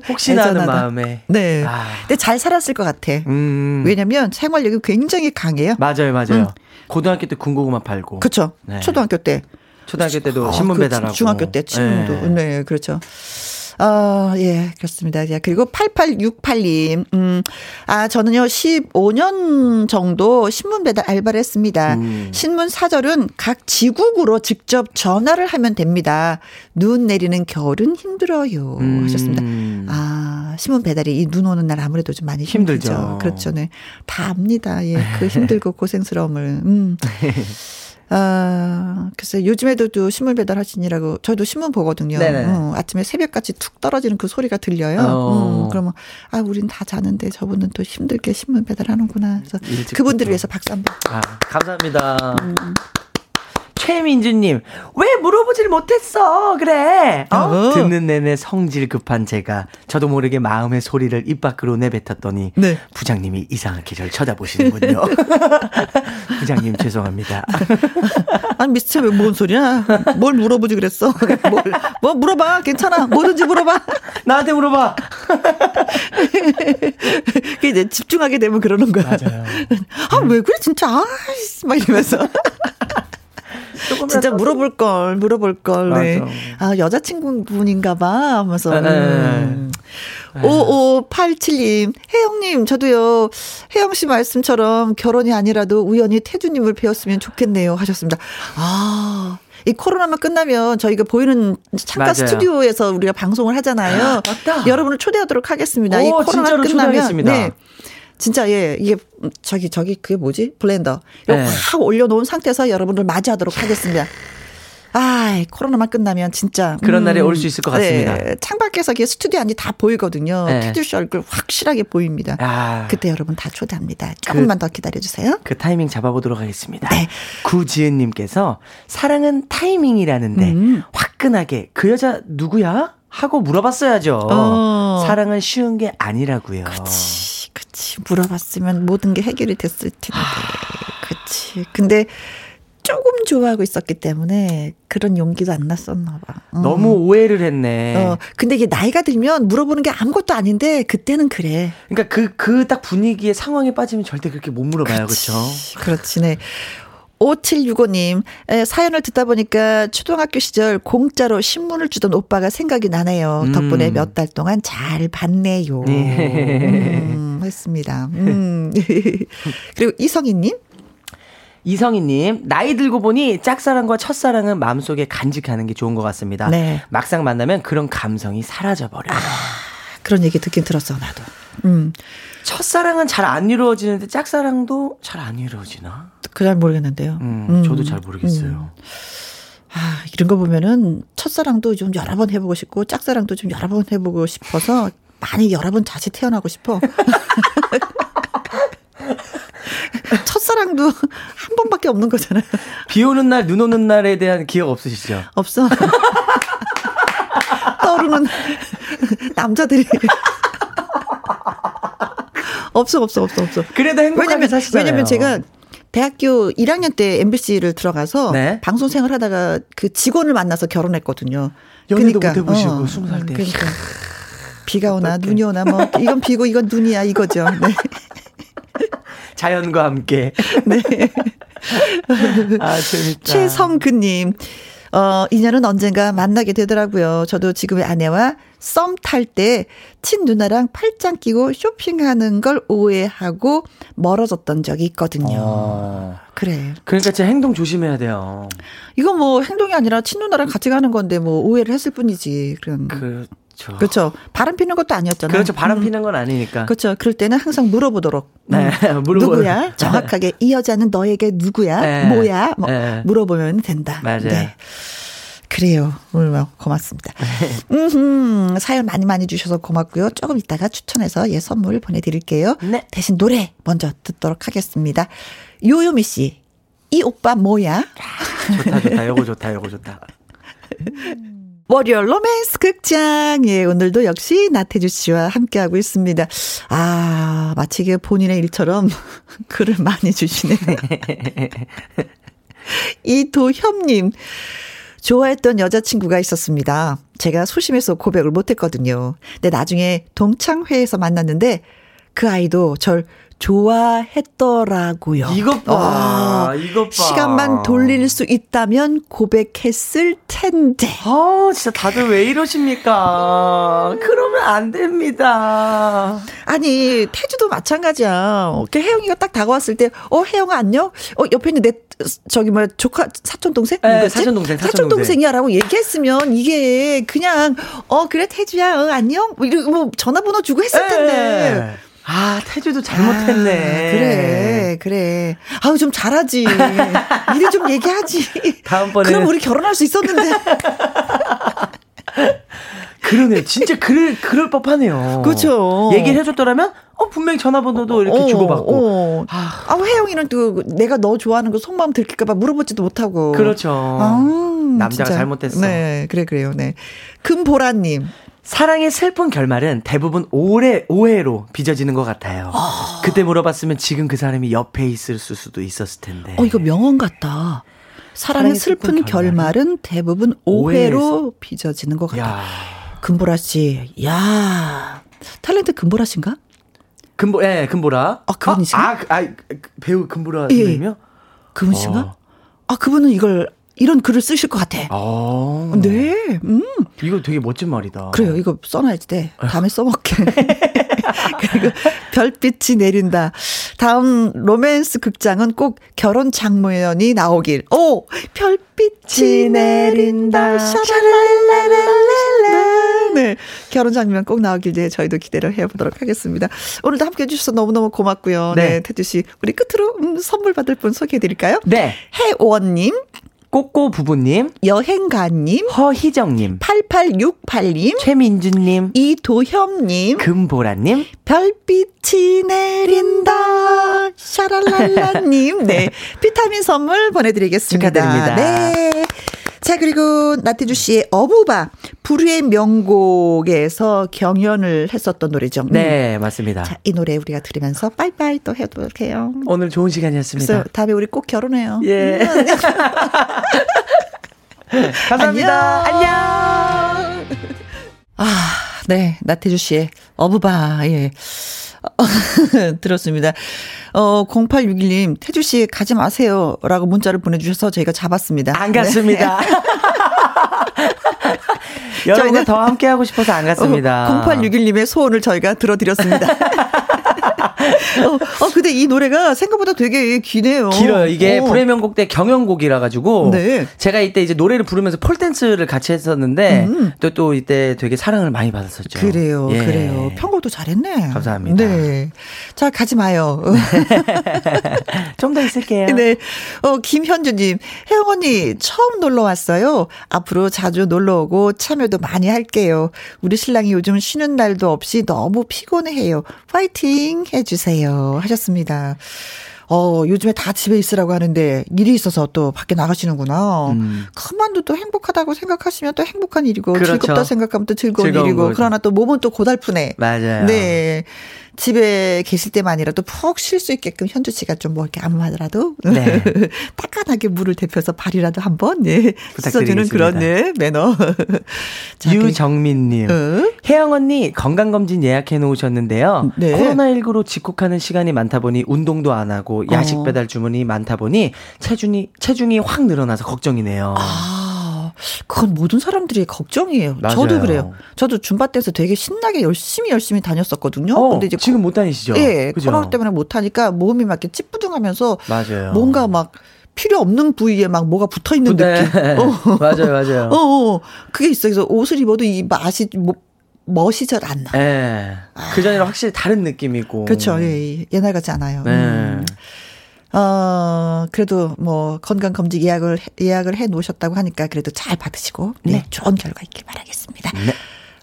Speaker 6: 혹시나 하는
Speaker 1: 애잔하다.
Speaker 6: 마음에.
Speaker 1: 네.
Speaker 6: 아.
Speaker 1: 근데 잘 살았을 것 같아.
Speaker 6: 음.
Speaker 1: 왜냐면 생활력이 굉장히 강해요.
Speaker 6: 맞아요, 맞아요. 고등학교 때 군고구마 팔고.
Speaker 1: 그쵸.
Speaker 6: 네.
Speaker 1: 초등학교 때.
Speaker 6: 초등학교 때도
Speaker 1: 아,
Speaker 6: 신문
Speaker 1: 그
Speaker 6: 배달하고.
Speaker 1: 중학교 때 신문도.
Speaker 6: 네.
Speaker 1: 네, 그렇죠. 아, 예, 그렇습니다. 자, 그리고 8868님, 음, 아, 저는요, 15년 정도 신문 배달 알바를 했습니다.
Speaker 6: 음.
Speaker 1: 신문 사절은 각 지국으로 직접 전화를 하면 됩니다. 눈 내리는 겨울은 힘들어요.
Speaker 6: 음.
Speaker 1: 하셨습니다. 아, 신문 배달이 이 눈 오는 날 아무래도 좀 많이 힘들죠.
Speaker 6: 힘들죠.
Speaker 1: 그렇죠. 네. 다 압니다. 예, 그 힘들고 고생스러움을. 음. 아, 글쎄, 요즘에도 또 신문 배달 하시니라고, 저도 신문 보거든요. 어, 아침에 새벽같이 툭 떨어지는 그 소리가 들려요.
Speaker 6: 어.
Speaker 1: 음, 그러면, 아, 우린 다 자는데 저분은 또 힘들게 신문 배달 하는구나. 그래서. 그분들을 위해서 박수 한 번.
Speaker 6: 아, 감사합니다.
Speaker 1: 음.
Speaker 6: 최민주님, 왜 물어보질 못했어? 그래. 어?
Speaker 1: 어.
Speaker 6: 듣는 내내 성질 급한 제가 저도 모르게 마음의 소리를 입 밖으로 내뱉었더니
Speaker 1: 네.
Speaker 6: 부장님이 이상하게 저를 쳐다보시는군요. 부장님 죄송합니다.
Speaker 1: 아니, 미스터 왜뭔 소리야? 뭘 물어보지 그랬어? 뭘, 뭐 물어봐. 괜찮아. 뭐든지 물어봐.
Speaker 6: 나한테 물어봐.
Speaker 1: 그 이제 집중하게 되면 그러는 거야.
Speaker 6: 맞아요.
Speaker 1: 아, 왜 그래, 진짜. 아이씨, 막 이러면서. 진짜 물어볼 걸, 물어볼 걸. 네.
Speaker 6: 맞아.
Speaker 1: 아, 여자친구분인가 봐. 하면서.
Speaker 6: 네.
Speaker 1: 음. 5587님, 혜영님, 저도요, 혜영 씨 말씀처럼 결혼이 아니라도 우연히 태주님을 배웠으면 좋겠네요. 하셨습니다. 아. 이 코로나만 끝나면 저희가 보이는 창가
Speaker 6: 맞아요.
Speaker 1: 스튜디오에서 우리가 방송을 하잖아요.
Speaker 6: 맞다.
Speaker 1: 여러분을 초대하도록 하겠습니다. 이
Speaker 6: 오,
Speaker 1: 코로나
Speaker 6: 진짜로
Speaker 1: 끝나면
Speaker 6: 초대하겠습니다.
Speaker 1: 네. 진짜 예 이게 저기 저기 그게 뭐지 블렌더 이거
Speaker 6: 네.
Speaker 1: 확 올려놓은 상태에서 여러분들 맞이하도록 하겠습니다. 아 코로나만 끝나면 진짜
Speaker 6: 그런 날이 올 수 있을 것 같습니다.
Speaker 1: 네, 창밖에서 이게 스튜디오 안이 다 보이거든요.
Speaker 6: 네.
Speaker 1: 태주 씨 얼굴 확실하게 보입니다.
Speaker 6: 아,
Speaker 1: 그때 여러분 다 초대합니다. 조금만 더 기다려 주세요.
Speaker 6: 그 타이밍 잡아보도록 하겠습니다.
Speaker 1: 네.
Speaker 6: 구지은님께서 사랑은 타이밍이라는데
Speaker 1: 음.
Speaker 6: 화끈하게 그 여자 누구야? 하고 물어봤어야죠.
Speaker 1: 어.
Speaker 6: 사랑은 쉬운 게 아니라고요.
Speaker 1: 그치, 그치. 물어봤으면 모든 게 해결이 됐을 텐데. 그치. 근데 조금 좋아하고 있었기 때문에 그런 용기도 안 났었나 봐. 음.
Speaker 6: 너무 오해를 했네.
Speaker 1: 어, 근데 이게 나이가 들면 물어보는 게 아무것도 아닌데 그때는 그래.
Speaker 6: 그러니까 그 그 딱 분위기에 상황에 빠지면 절대 그렇게 못 물어봐요, 그렇죠?
Speaker 1: 그렇지, 네. 5765님, 에, 사연을 듣다 보니까 초등학교 시절 공짜로 신문을 주던 오빠가 생각이 나네요.
Speaker 6: 음.
Speaker 1: 덕분에 몇달 동안 잘 봤네요.
Speaker 6: 네.
Speaker 1: 음, 했습니다. 음. 그리고 이성희님,
Speaker 6: 이성희님 나이 들고 보니 짝사랑과 첫사랑은 마음속에 간직하는 게 좋은 것 같습니다.
Speaker 1: 네.
Speaker 6: 막상 만나면 그런 감성이 사라져 버려요.
Speaker 1: 그런 얘기 듣긴 들었어, 나도. 음,
Speaker 6: 첫사랑은 잘 안 이루어지는데 짝사랑도 잘 안 이루어지나?
Speaker 1: 그 잘 모르겠는데요.
Speaker 6: 음,
Speaker 1: 음.
Speaker 6: 저도 잘 모르겠어요.
Speaker 1: 아, 이런 거 보면은 첫사랑도 좀 여러 번 해보고 싶고 짝사랑도 좀 여러 번 해보고 싶어서 많이 여러 번 다시 태어나고 싶어. 첫사랑도 한 번밖에 없는 거잖아요.
Speaker 6: 비 오는 날, 눈 오는 날에 대한 기억 없으시죠?
Speaker 1: 없어. 떠오르는 남자들이. 없어, 없어, 없어, 없어.
Speaker 6: 그래도 행복하게
Speaker 1: 왜냐면,
Speaker 6: 사시잖아요.
Speaker 1: 왜냐면 제가 대학교 1학년 때 MBC를 들어가서
Speaker 6: 네.
Speaker 1: 방송 생활 하다가 그 직원을 만나서 결혼했거든요.
Speaker 6: 연애도
Speaker 1: 그러니까,
Speaker 6: 못 해보시고
Speaker 1: 어,
Speaker 6: 스무 살 때.
Speaker 1: 그러니까. 비가 오나 눈이 오나 뭐 이건 비고 이건 눈이야 이거죠. 네.
Speaker 6: 자연과 함께.
Speaker 1: 네.
Speaker 6: 아, 재밌다.
Speaker 1: 최성근님. 어, 인연은 언젠가 만나게 되더라고요. 저도 지금의 아내와 썸 탈 때 친누나랑 팔짱 끼고 쇼핑하는 걸 오해하고 멀어졌던 적이 있거든요.
Speaker 6: 어.
Speaker 1: 그래.
Speaker 6: 그러니까 제 행동 조심해야 돼요.
Speaker 1: 이건 뭐 행동이 아니라 친누나랑 같이 가는 건데 뭐 오해를 했을 뿐이지. 그런.
Speaker 6: 그렇죠.
Speaker 1: 그렇죠. 바람 피는 것도 아니었잖아요.
Speaker 6: 그렇죠. 바람
Speaker 1: 음.
Speaker 6: 피는 건 아니니까.
Speaker 1: 그렇죠. 그럴 때는 항상 물어보도록.
Speaker 6: 네,
Speaker 1: 음,
Speaker 6: 물어보도록.
Speaker 1: 누구야? 정확하게 이 여자는 너에게 누구야?
Speaker 6: 네.
Speaker 1: 뭐야? 뭐
Speaker 6: 네.
Speaker 1: 물어보면 된다.
Speaker 6: 맞아요.
Speaker 1: 네. 그래요. 오늘 뭐 고맙습니다. 음, 사연 많이 많이 주셔서 고맙고요. 조금 이따가 추천해서 예 선물 보내드릴게요.
Speaker 6: 네.
Speaker 1: 대신 노래 먼저 듣도록 하겠습니다. 요요미 씨, 이 오빠 뭐야?
Speaker 6: 좋다, 좋다. 요거 좋다, 요거 좋다.
Speaker 1: 월요 로맨스 극장. 예, 오늘도 역시 나태주 씨와 함께하고 있습니다. 아, 마치 이게 본인의 일처럼 글을 많이 주시네요. 이도협님. 좋아했던 여자친구가 있었습니다. 제가 소심해서 고백을 못했거든요. 근데 나중에 동창회에서 만났는데 그 아이도 절 좋아했더라고요.
Speaker 6: 이것 봐.
Speaker 1: 아,
Speaker 6: 이것 봐.
Speaker 1: 시간만 돌릴 수 있다면 고백했을 텐데.
Speaker 6: 아, 진짜 다들 왜 이러십니까? 그러면 안 됩니다.
Speaker 1: 아니, 태주도 마찬가지야. 그 혜영이가 딱 다가왔을 때, 어, 혜영아, 안녕? 어, 옆에 있는 내, 저기, 뭐야, 조카, 사촌동생?
Speaker 6: 네? 사촌동생, 사촌동생.
Speaker 1: 사촌동생이야. 라고 얘기했으면, 이게 그냥, 어, 그래, 태주야, 어, 안녕? 뭐, 이러고, 뭐, 전화번호 주고 했을 텐데.
Speaker 6: 네. 아, 태주도 잘못했네.
Speaker 1: 아, 그래, 그래. 아우, 좀 잘하지. 미리 좀 얘기하지.
Speaker 6: 다음번에.
Speaker 1: 그럼 우리 결혼할 수 있었는데.
Speaker 6: 그러네. 진짜 그럴, 그럴 법하네요.
Speaker 1: 그렇죠.
Speaker 6: 얘기를 해줬더라면, 어, 분명히 전화번호도 이렇게
Speaker 1: 어,
Speaker 6: 주고받고.
Speaker 1: 어. 아, 혜영이는 또 내가 너 좋아하는 거 속마음 들킬까봐 물어보지도 못하고.
Speaker 6: 그렇죠.
Speaker 1: 아,
Speaker 6: 남자가
Speaker 1: 진짜.
Speaker 6: 잘못했어.
Speaker 1: 네, 그래, 그래요. 네. 금보라님.
Speaker 6: 사랑의 슬픈 결말은 대부분 오해, 오해로 빚어지는 것 같아요. 그때 물어봤으면 지금 그 사람이 옆에 있을 수도 있었을 텐데.
Speaker 1: 어, 이거 명언 같다. 사랑의
Speaker 6: 사랑의
Speaker 1: 슬픈
Speaker 6: 슬픈
Speaker 1: 결말은 대부분 오해로 빚어지는 것 같다.
Speaker 6: 야
Speaker 1: 금보라 씨, 야 탤런트 금보라 씨인가?
Speaker 6: 금보, 예, 금보라.
Speaker 1: 아, 그분이신가?
Speaker 6: 아, 아, 그- 아, 그 배우 금보라
Speaker 1: 예.
Speaker 6: 선생님이요?
Speaker 1: 그분 씨인가?
Speaker 6: 어.
Speaker 1: 아, 그분은 이걸, 이런 글을 쓰실 것 같아.
Speaker 6: 어.
Speaker 1: 네, 음.
Speaker 6: 이거 되게 멋진 말이다.
Speaker 1: 그래요. 이거 써놔야지 돼. 다음에 써먹게. 그리고 별빛이 내린다. 다음 로맨스 극장은 꼭 결혼 장모연이 나오길. 오! 별빛이 내린다. 샤랄랄랄랄라. 네. 결혼 장면 꼭 나오길 네, 저희도 기대를 해보도록 하겠습니다. 오늘도 함께 해주셔서 너무너무 고맙고요. 네.
Speaker 6: 네.
Speaker 1: 태주씨. 우리 끝으로 음, 선물 받을 분 소개해드릴까요?
Speaker 6: 네.
Speaker 1: 해원님,
Speaker 6: 꼬꼬 부부님,
Speaker 1: 여행가님,
Speaker 6: 허희정님,
Speaker 1: 8868님,
Speaker 6: 최민주님,
Speaker 1: 이도협님,
Speaker 6: 금보라님,
Speaker 1: 별빛이 내린다. 샤랄랄라님. 네. 비타민 선물 보내드리겠습니다.
Speaker 6: 축하드립니다.
Speaker 1: 네. 자, 그리고 나태주 씨의 어부바. 불후의 명곡에서 경연을 했었던 노래죠. 음.
Speaker 6: 네, 맞습니다.
Speaker 1: 자, 이 노래 우리가 들으면서 빠이빠이 또 해요.
Speaker 6: 오늘 좋은 시간이었습니다.
Speaker 1: 다음에 우리 꼭 결혼해요.
Speaker 6: 예.
Speaker 1: 음.
Speaker 6: 감사합니다. 안녕.
Speaker 1: 아, 네. 나태주 씨의 어부바, 예. 들었습니다. 어, 0861님, 태주 씨 가지 마세요. 라고 문자를 보내주셔서 저희가 잡았습니다.
Speaker 6: 안 갔습니다. 여러분과
Speaker 1: 저희는-
Speaker 6: 더 함께 하고 싶어서 안 갔습니다.
Speaker 1: 어, 0861님의 소원을 저희가 들어드렸습니다. 어, 어, 근데 이 노래가 생각보다 되게 기네요.
Speaker 6: 길어요. 이게
Speaker 1: 어.
Speaker 6: 불의 명곡 때 경연곡이라 가지고
Speaker 1: 네.
Speaker 6: 제가 이때 이제 노래를 부르면서 폴 댄스를 같이 했었는데
Speaker 1: 음.
Speaker 6: 또또 이때 되게 사랑을 많이 받았었죠.
Speaker 1: 그래요,
Speaker 6: 예.
Speaker 1: 그래요. 편곡도 잘했네.
Speaker 6: 감사합니다.
Speaker 1: 네. 자, 가지 마요.
Speaker 6: 좀 더 있을게요.
Speaker 1: 네. 어, 김현주님, 혜영 언니, 처음 놀러 왔어요. 앞으로 자주 놀러 오고 참여도 많이 할게요. 우리 신랑이 요즘 쉬는 날도 없이 너무 피곤해해요. 파이팅 해주세요. 하셨습니다. 어, 요즘에 다 집에 있으라고 하는데 일이 있어서 또 밖에 나가시는구나.
Speaker 6: 음.
Speaker 1: 그만도 또 행복하다고 생각하시면 또 행복한 일이고
Speaker 6: 그렇죠.
Speaker 1: 즐겁다 생각하면 또 즐거운 일이고
Speaker 6: 거죠.
Speaker 1: 그러나 또 몸은 또 고달프네.
Speaker 6: 맞아요.
Speaker 1: 네. 집에 계실 때만이라도 푹 쉴 수 있게끔 현주 씨가 좀 뭐 이렇게 아무 말이라도
Speaker 6: 네.
Speaker 1: 따끈하게 물을 데펴서 발이라도 한번 네, 씻어주는. 그런 네, 매너. 자, 그-
Speaker 6: 유정민님.
Speaker 1: 어?
Speaker 6: 혜영 언니 건강 검진 예약해 놓으셨는데요.
Speaker 1: 네.
Speaker 6: 코로나19로 직콕하는 시간이 많다 보니 운동도 안 하고 야식
Speaker 1: 어.
Speaker 6: 배달 주문이 많다 보니 체중이, 체중이 확 늘어나서 걱정이네요.
Speaker 1: 아, 그건 모든 사람들이 걱정이에요.
Speaker 6: 맞아요.
Speaker 1: 저도 그래요. 저도 줌바 댄스 되게 신나게 열심히 열심히 다녔었거든요.
Speaker 6: 어,
Speaker 1: 근데 이제
Speaker 6: 지금 못 다니시죠?
Speaker 1: 예,
Speaker 6: 그죠?
Speaker 1: 코로나 때문에 못 하니까 몸이 막 이렇게 찌뿌둥하면서
Speaker 6: 맞아요.
Speaker 1: 뭔가 막 필요 없는 부위에 막 뭐가 붙어 있는
Speaker 6: 네.
Speaker 1: 느낌. 어.
Speaker 6: 맞아요, 맞아요.
Speaker 1: 어, 어, 그게 있어. 그래서 옷을 입어도 이 맛이 뭐 멋이 잘 안 나.
Speaker 6: 예. 그 전이랑 확실히 다른 느낌이고.
Speaker 1: 그렇죠. 예, 예. 옛날 같지 않아요.
Speaker 6: 네.
Speaker 1: 음. 어, 그래도 뭐 건강검진 예약을, 예약을 해 놓으셨다고 하니까 그래도 잘 받으시고, 네, 좋은 결과 있길 바라겠습니다.
Speaker 6: 네.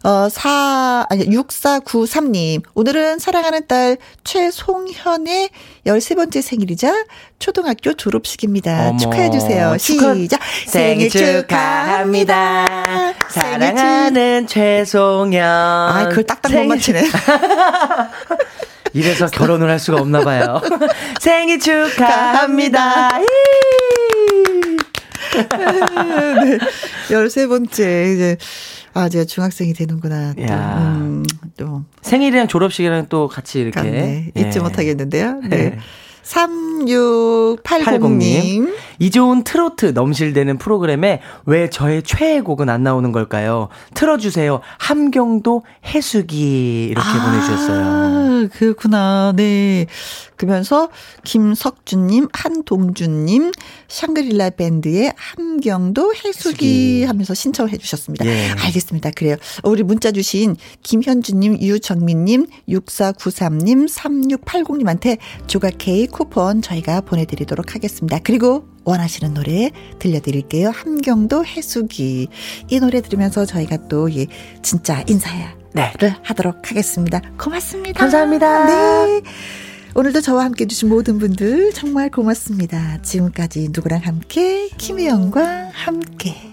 Speaker 1: 어, 4, 아니, 6493님. 오늘은 사랑하는 딸 최송현의 13번째 생일이자 초등학교 졸업식입니다.
Speaker 6: 어머,
Speaker 1: 축하해주세요.
Speaker 6: 축하-
Speaker 1: 시작.
Speaker 6: 생일 축하합니다. 사랑하는 최송현.
Speaker 1: 아, 그걸 딱딱 못
Speaker 6: 생일
Speaker 1: 맞히네.
Speaker 6: 이래서 결혼을 할 수가 없나 봐요. 생일 축하합니다.
Speaker 1: 네. 13번째, 이제, 아, 제가 중학생이 되는구나. 또,
Speaker 6: 야.
Speaker 1: 음, 또,
Speaker 6: 생일이랑 졸업식이랑 또 같이 이렇게
Speaker 1: 같네. 잊지
Speaker 6: 예.
Speaker 1: 못하겠는데요. 네.
Speaker 6: 네.
Speaker 1: 3680님.
Speaker 6: 이 좋은 트로트 넘실대는 프로그램에 왜 저의 최애 곡은 안 나오는 걸까요? 틀어주세요. 함경도 해수기 이렇게 보내주셨어요.
Speaker 1: 아, 그렇구나. 네. 그러면서 김석준님, 한동준님, 샹그릴라 밴드의 함경도 해수기
Speaker 6: 해수기.
Speaker 1: 하면서 신청을 해주셨습니다.
Speaker 6: 예.
Speaker 1: 알겠습니다. 그래요. 우리 문자 주신 김현주님, 유정민님, 6493님, 3680님한테 조각 케이크 쿠폰 저희가 보내드리도록 하겠습니다. 그리고 원하시는 노래 들려드릴게요. 함경도 해수기. 이 노래 들으면서 저희가 또, 예, 진짜 인사해야
Speaker 6: 네.
Speaker 1: 를 하도록 하겠습니다. 고맙습니다.
Speaker 6: 감사합니다.
Speaker 1: 네. 오늘도 저와 함께 해주신 모든 분들 정말 고맙습니다. 지금까지 누구랑 함께, 김혜영과 함께.